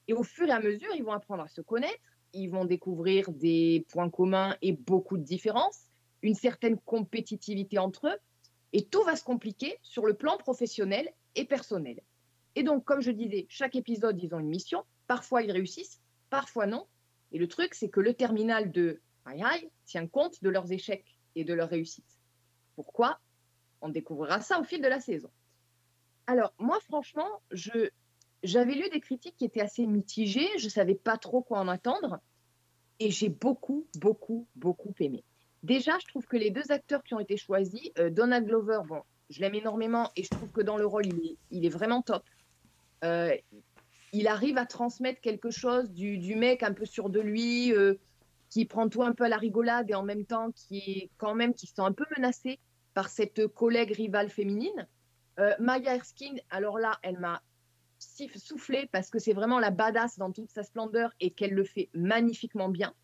Et au fur et à mesure, ils vont apprendre à se connaître, ils vont découvrir des points communs et beaucoup de différences, une certaine compétitivité entre eux, et tout va se compliquer sur le plan professionnel et personnel. Et donc, comme je disais, chaque épisode, ils ont une mission. Parfois, ils réussissent, parfois non. Et le truc, c'est que le terminal de Tient compte de leurs échecs et de leurs réussites. Pourquoi? On découvrira ça au fil de la saison. Alors, moi, franchement, je, j'avais lu des critiques qui étaient assez mitigées. Je ne savais pas trop quoi en attendre. Et j'ai beaucoup, beaucoup, beaucoup aimé. Déjà, je trouve que les deux acteurs qui ont été choisis, euh, Donald Glover, bon, je l'aime énormément et je trouve que dans le rôle, il est, il est vraiment top. Euh, il arrive à transmettre quelque chose du, du mec un peu sûr de lui, euh, qui prend tout un peu à la rigolade et en même temps qui est quand même qui se sent un peu menacé par cette collègue rivale féminine. Euh, Maya Erskine, alors là, elle m'a soufflé parce que c'est vraiment la badass dans toute sa splendeur et qu'elle le fait magnifiquement bien.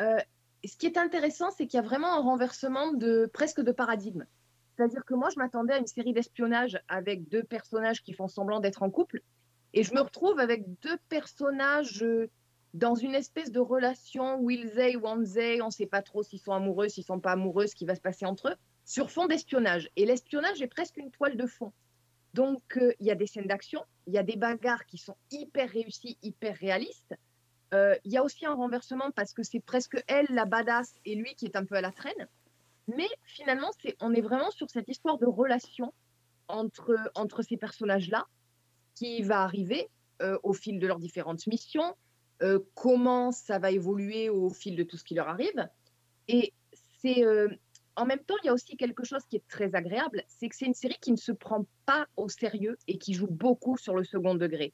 Euh, ce qui est intéressant, c'est qu'il y a vraiment un renversement de presque de paradigme. C'est-à-dire que moi, je m'attendais à une série d'espionnage avec deux personnages qui font semblant d'être en couple. Et je me retrouve avec deux personnages euh, dans une espèce de relation will they, won't they, on ne sait pas trop s'ils sont amoureux, s'ils sont pas amoureux, ce qui va se passer entre eux, sur fond d'espionnage. Et l'espionnage est presque une toile de fond. Donc, euh, il y a des scènes d'action, il y a des bagarres qui sont hyper réussies, hyper réalistes. Euh, Il y a aussi un renversement parce que c'est presque elle, la badass, et lui qui est un peu à la traîne. Mais finalement, c'est, on est vraiment sur cette histoire de relation entre, entre ces personnages-là qui va arriver euh, au fil de leurs différentes missions, euh, comment ça va évoluer au fil de tout ce qui leur arrive. Et c'est euh, en même temps, il y a aussi quelque chose qui est très agréable, c'est que c'est une série qui ne se prend pas au sérieux et qui joue beaucoup sur le second degré.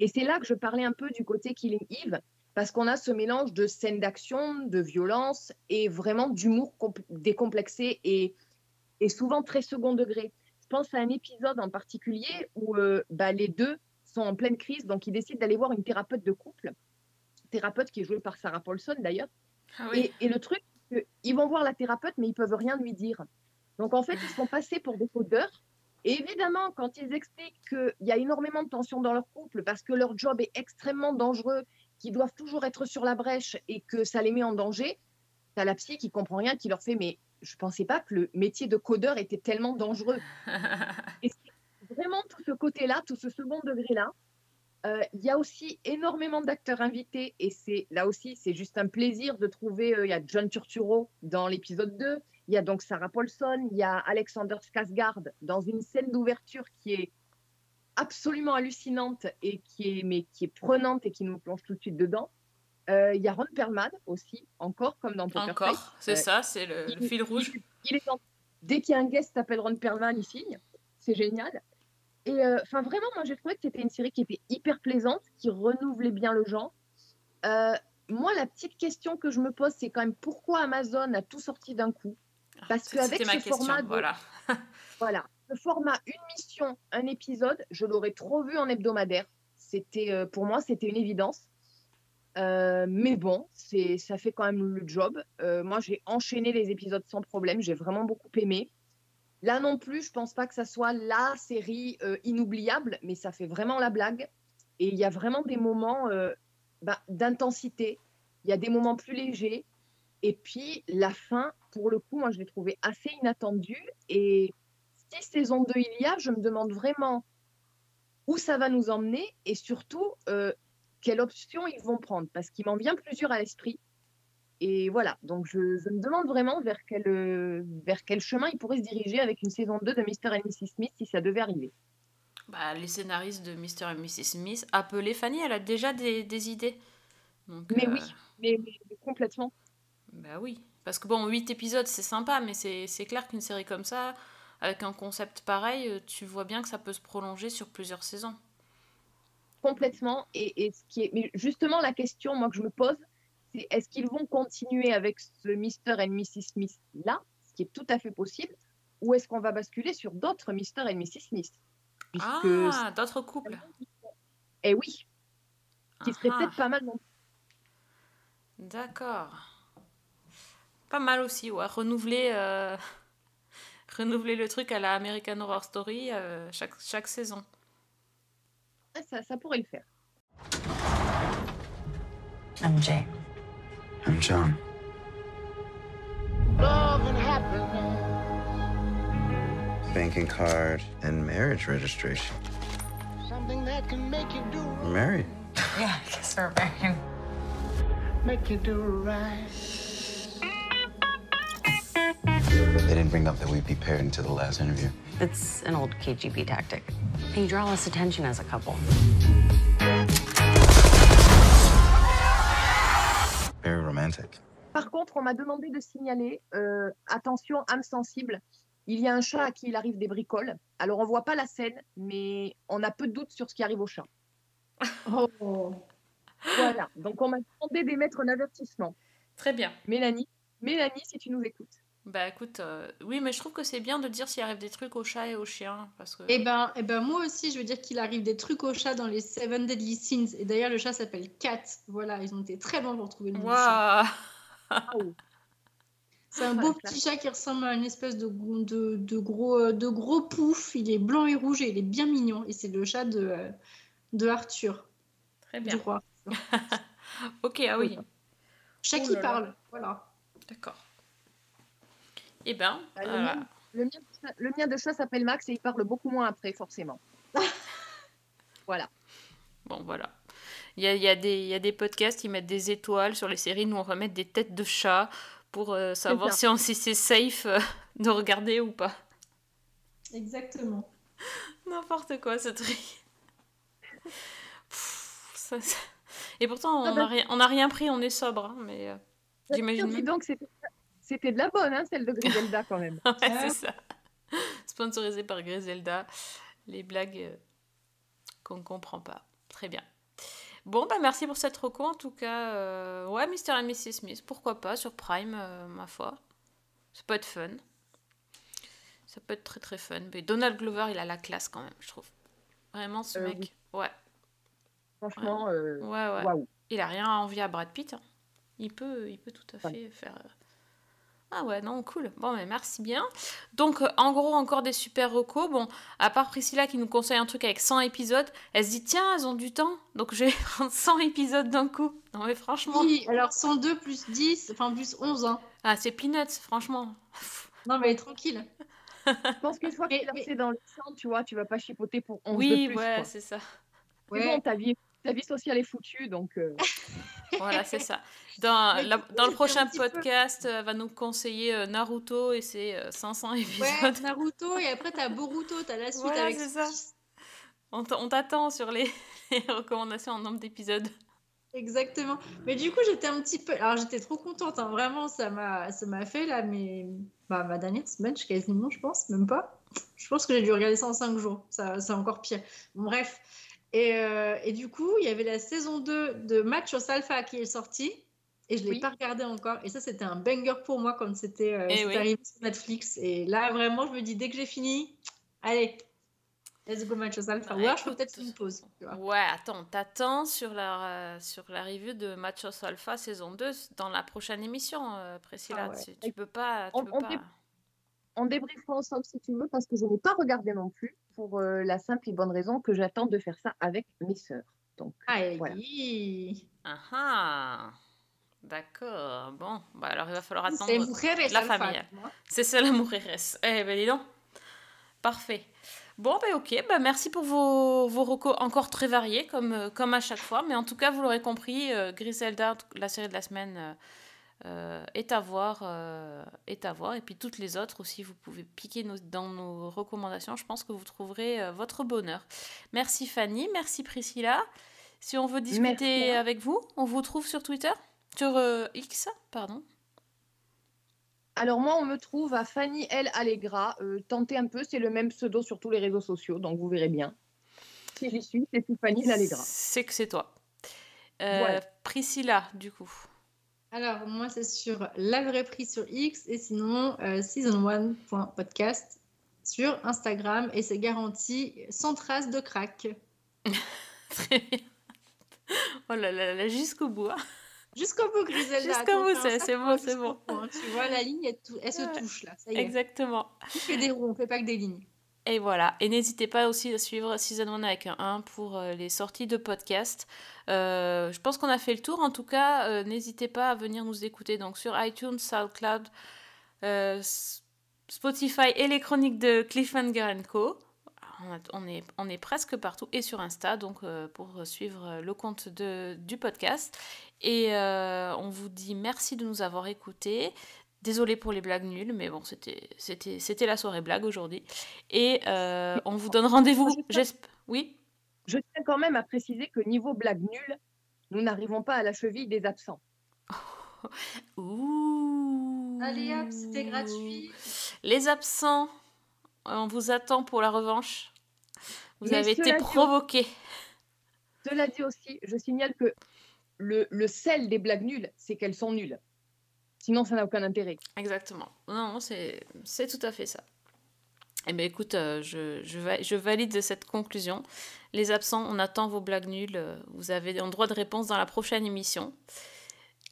Et c'est là que je parlais un peu du côté Killing Eve, parce qu'on a ce mélange de scènes d'action, de violence et vraiment d'humour compl- décomplexé et, et souvent très second degré. Je pense à un épisode en particulier où euh, bah, les deux sont en pleine crise, donc ils décident d'aller voir une thérapeute de couple, thérapeute qui est jouée par Sarah Paulson d'ailleurs. Ah oui. Et, et le truc, que ils vont voir la thérapeute, mais ils peuvent rien lui dire. Donc en fait, ils sont passés pour des codeurs. Et évidemment, quand ils expliquent qu'il y a énormément de tensions dans leur couple parce que leur job est extrêmement dangereux, qu'ils doivent toujours être sur la brèche et que ça les met en danger, t'as la psy qui comprend rien, qui leur fait mais je pensais pas que le métier de codeur était tellement dangereux. *laughs* et c'est vraiment tout ce côté-là, tout ce second degré-là. Euh, Il y a aussi énormément d'acteurs invités et c'est là aussi c'est juste un plaisir de trouver. euh, Il y a John Turturro dans l'épisode 2, il y a donc Sarah Paulson, il y a Alexander Skarsgård dans une scène d'ouverture qui est absolument hallucinante et qui est mais qui est prenante et qui nous plonge tout de suite dedans. Euh, Il y a Ron Perlman aussi, encore comme dans Poker Encore, c'est Euh, ça, c'est le, le il- fil rouge. il- il est dans- Dès qu'il y a un guest qui s'appelle Ron Perlman, il signe. C'est génial. Et euh, enfin, vraiment, moi, j'ai trouvé que c'était une série qui était hyper plaisante, qui renouvelait bien le genre. Euh, moi, la petite question que je me pose, c'est quand même pourquoi Amazon a tout sorti d'un coup? Parce C'était qu'avec ce question, format, de- voilà. *laughs* voilà, le format une mission, un épisode, je l'aurais trop vu en hebdomadaire. C'était euh, pour moi, c'était une évidence. Euh, mais bon, c'est, ça fait quand même le job. Euh, moi, j'ai enchaîné les épisodes sans problème. J'ai vraiment beaucoup aimé. Là non plus, je pense pas que ça soit la série euh, inoubliable, mais ça fait vraiment la blague. Et il y a vraiment des moments euh, bah, d'intensité. Il y a des moments plus légers. Et puis la fin, pour le coup, moi, je l'ai trouvée assez inattendue. Et si saison 2 il y a, je me demande vraiment où ça va nous emmener et surtout euh, quelle option ils vont prendre parce qu'il m'en vient plusieurs à l'esprit. Et voilà, donc je, je me demande vraiment vers quel, euh, vers quel chemin ils pourraient se diriger avec une saison 2 de Mr. et Mrs. Smith si ça devait arriver. Bah, les scénaristes de Mr. et Mrs. Smith, appelez Fanny, elle a déjà des, des idées. Donc, Mais euh, oui, mais, mais- complètement. Bah oui. Parce que bon, 8 épisodes, c'est sympa, mais c'est c'est clair qu'une série comme ça, avec un concept pareil, euh, tu vois bien que ça peut se prolonger sur plusieurs saisons. Complètement. Et, et ce qui est, mais justement, la question moi que je me pose, c'est est-ce qu'ils vont continuer avec ce Mr. et Mrs. Smith là, ce qui est tout à fait possible, ou est-ce qu'on va basculer sur d'autres Mr. et Mrs. Smith Puisque Ah, d'autres couples. Eh oui, qui serait Ah. peut-être pas mal non D'accord. Pas mal aussi, ouais. Renouveler, euh, *laughs* renouveler le truc à la American Horror Story euh, chaque, chaque saison. Ça, ça pourrait le faire. I'm Jay. I'm John. Love and happiness. Banking card and marriage registration. Something that can make you do We're married. Yeah, I guess we're married. make you do right. They didn't bring up that we'd be paired until the last interview. It's an old KGB tactic. You draw less attention as a couple. Very romantic. Par contre, on m'a demandé de signaler, euh, attention, âme sensible, il y a un chat à qui il arrive des bricoles. Alors, on voit pas la scène, mais on a peu de doute sur ce qui arrive au chat. *laughs* Oh. Voilà, donc on m'a demandé d'émettre un avertissement. Très bien. Mélanie, Mélanie, si tu nous écoutes. Bah écoute, euh, oui, mais je trouve que c'est bien de dire s'il arrive des trucs aux chats et aux chiens. Parce que... Eh ben, eh ben, moi aussi, je veux dire qu'il arrive des trucs au chat dans les Seven Deadly Sins. Et d'ailleurs, le chat s'appelle Cat. Voilà, ils ont été très loin pour trouver le nom. Waouh. C'est un beau petit chat qui ressemble à une espèce de, de, de gros, euh, de gros pouf. Il est blanc et rouge et il est bien mignon. Et c'est le chat de, euh, de Arthur. Très bien. Du roi. *laughs* ok, ah oui. Chat Oh qui parle. Voilà. D'accord. Eh ben, Bah, le, voilà. mien, le, mien, de chat- le mien de chat s'appelle Max et il parle beaucoup moins après, forcément. *laughs* voilà. Bon, voilà. Il y a, il y a des, il y a des podcasts qui mettent des étoiles sur les séries. Nous, on va mettre des têtes de chat pour euh, savoir si, on- si c'est safe euh, *laughs* de regarder ou pas. Exactement. *laughs* N'importe quoi, ce truc. Pff, ça- ça- Et pourtant, on Ah n'a bah- rien, on a rien pris, on est sobre. hein, mais euh, j'imagine donc, c'était c'était de la bonne, hein, celle de Griselda, quand même. *laughs* Ouais, c'est ça. *laughs* Sponsorisé par Griselda. Les blagues euh, qu'on ne comprend pas. Très bien. Bon, bah merci pour cette reco en tout cas. euh, ouais, Mr. and Mrs. Smith, pourquoi pas, sur Prime, euh, ma foi. Ça peut être fun. Ça peut être très très fun. Mais Donald Glover, il a la classe quand même, je trouve. Vraiment, ce Euh, mec. oui. Ouais. Franchement, euh, Ouais, ouais. Il a rien à envier à Brad Pitt. hein. Il peut, il peut tout à fait faire. Ah ouais, non, cool. Bon, mais merci bien. Donc, euh, en gros, encore des super recos. Bon, à part Priscilla qui nous conseille un truc avec 100 épisodes, elle se dit, tiens, elles ont du temps. Donc, je vais *laughs* prendre 100 épisodes d'un coup. Non, mais franchement. Oui, alors 102 plus 10, enfin plus 11. Hein. Ah, c'est peanuts, franchement. *laughs* Non, mais tranquille. Je pense qu'une fois que tu lancé dans le sang, tu vois, tu vas pas chipoter pour 11 Oui, de plus. ouais, c'est ça. C'est Ouais. bon, ta vie, ta vie sociale est foutue, donc... euh, *laughs* Voilà, c'est ça. *laughs* Dans, la- le prochain peu- podcast, euh, va nous conseiller euh, Naruto et ses euh, 500 épisodes. Ouais, Naruto, et après t'as Boruto, t'as la suite Voilà, avec c'est ça. On t'attend sur les, *laughs* les recommandations en nombre d'épisodes. Exactement. Mais du coup, j'étais un petit peu. Alors, j'étais trop contente, hein. vraiment, ça m'a ça m'a fait là, mais bah, ma dernière semaine, je- quasiment, je pense, même pas. Je pense que j'ai dû regarder ça en 5 jours. Ça, c'est encore pire. Bon, bref. Et, euh, et du coup, il y avait la saison 2 de Matchos Alpha qui est sortie. Et je ne l'ai Oui. pas regardé encore. Et ça, c'était un banger pour moi quand c'était euh, Eh oui. arrivé sur Netflix. Et là, vraiment, je me dis, dès que j'ai fini, allez, let's go Matchos Alpha. Ou alors, je peux peut-être une pause. tu vois. Ouais, attends, t'attends sur la, euh, sur la review de Machos Alpha saison 2 dans la prochaine émission, Priscilla. Ah ouais. tu, tu peux pas. Tu On- peux on pas... dé- On débriefera ensemble si tu veux, parce que je n'ai pas regardé non plus, pour euh, la simple et bonne raison que j'attends de faire ça avec mes sœurs. Donc, Aïe. voilà. Ah ah D'accord. Bon, bah alors il va falloir attendre la famille. C'est ça la mujeres. Eh ben dis donc. Parfait. Bon, ben ok, bah, merci pour vos, vos recos encore très variés, comme, euh, comme à chaque fois. Mais en tout cas, vous l'aurez compris, euh, Griselda, la série de la semaine, euh, euh, est, à voir, euh, est à voir. Et puis toutes les autres aussi, vous pouvez piquer nos- dans nos recommandations. Je pense que vous trouverez euh, votre bonheur. Merci Fanny, merci Priscilla. Si on veut discuter Merci. avec vous, on vous trouve sur Twitter? Sur X, pardon? Alors moi, on me trouve à Fanny L. Allegra. Euh, tentez un peu, c'est le même pseudo sur tous les réseaux sociaux, donc vous verrez bien. Si j'y suis, c'est Fanny L. Allegra. C'est que c'est toi. Euh, Voilà. Priscilla, du coup. Alors, moi, c'est sur La Vraie Prix sur X et sinon euh, season1.podcast sur Instagram et c'est garanti sans trace de crack. *laughs* Très bien. Oh là là là, jusqu'au bout. hein. Jusqu'au bout, Griselda. Jusqu'au bout, c'est- bon, c'est bon. Tu vois, la ligne, elle, se touche là. Ça y est. Exactement. On fait des ronds, on fait pas que des lignes. Et voilà. Et n'hésitez pas aussi à suivre Season 1 avec un 1 pour euh, les sorties de podcasts. Euh, je pense qu'on a fait le tour. En tout cas, euh, n'hésitez pas à venir nous écouter donc sur iTunes, SoundCloud, euh, Spotify et les chroniques de Cliffhanger Co. On, est, presque partout et sur Insta donc pour suivre le compte du podcast. Et on vous dit merci de nous avoir écoutés. Désolé pour les blagues nulles, mais bon, c'était c'était c'était la soirée blague aujourd'hui. Et euh, on vous donne rendez-vous. j'esp- Oui? Je tiens quand même à préciser que niveau blague nulle, nous n'arrivons pas à la cheville des absents. *laughs* Ouh. Allez hop, c'était gratuit. Les absents, on vous attend pour la revanche. Vous Mais avez été provoqués. Cela dit aussi, je signale que le, le sel des blagues nulles, c'est qu'elles sont nulles. Sinon, ça n'a aucun intérêt. Exactement. Non, c'est tout à fait ça. Eh bien, écoute, euh, je, je, va- je valide cette conclusion. Les absents, on attend vos blagues nulles. Vous avez un droit de réponse dans la prochaine émission.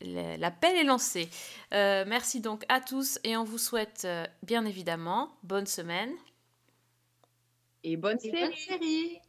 l'appel est lancé. Euh, merci donc à tous et on vous souhaite euh, bien évidemment bonne semaine. Et bonne Et bonne série.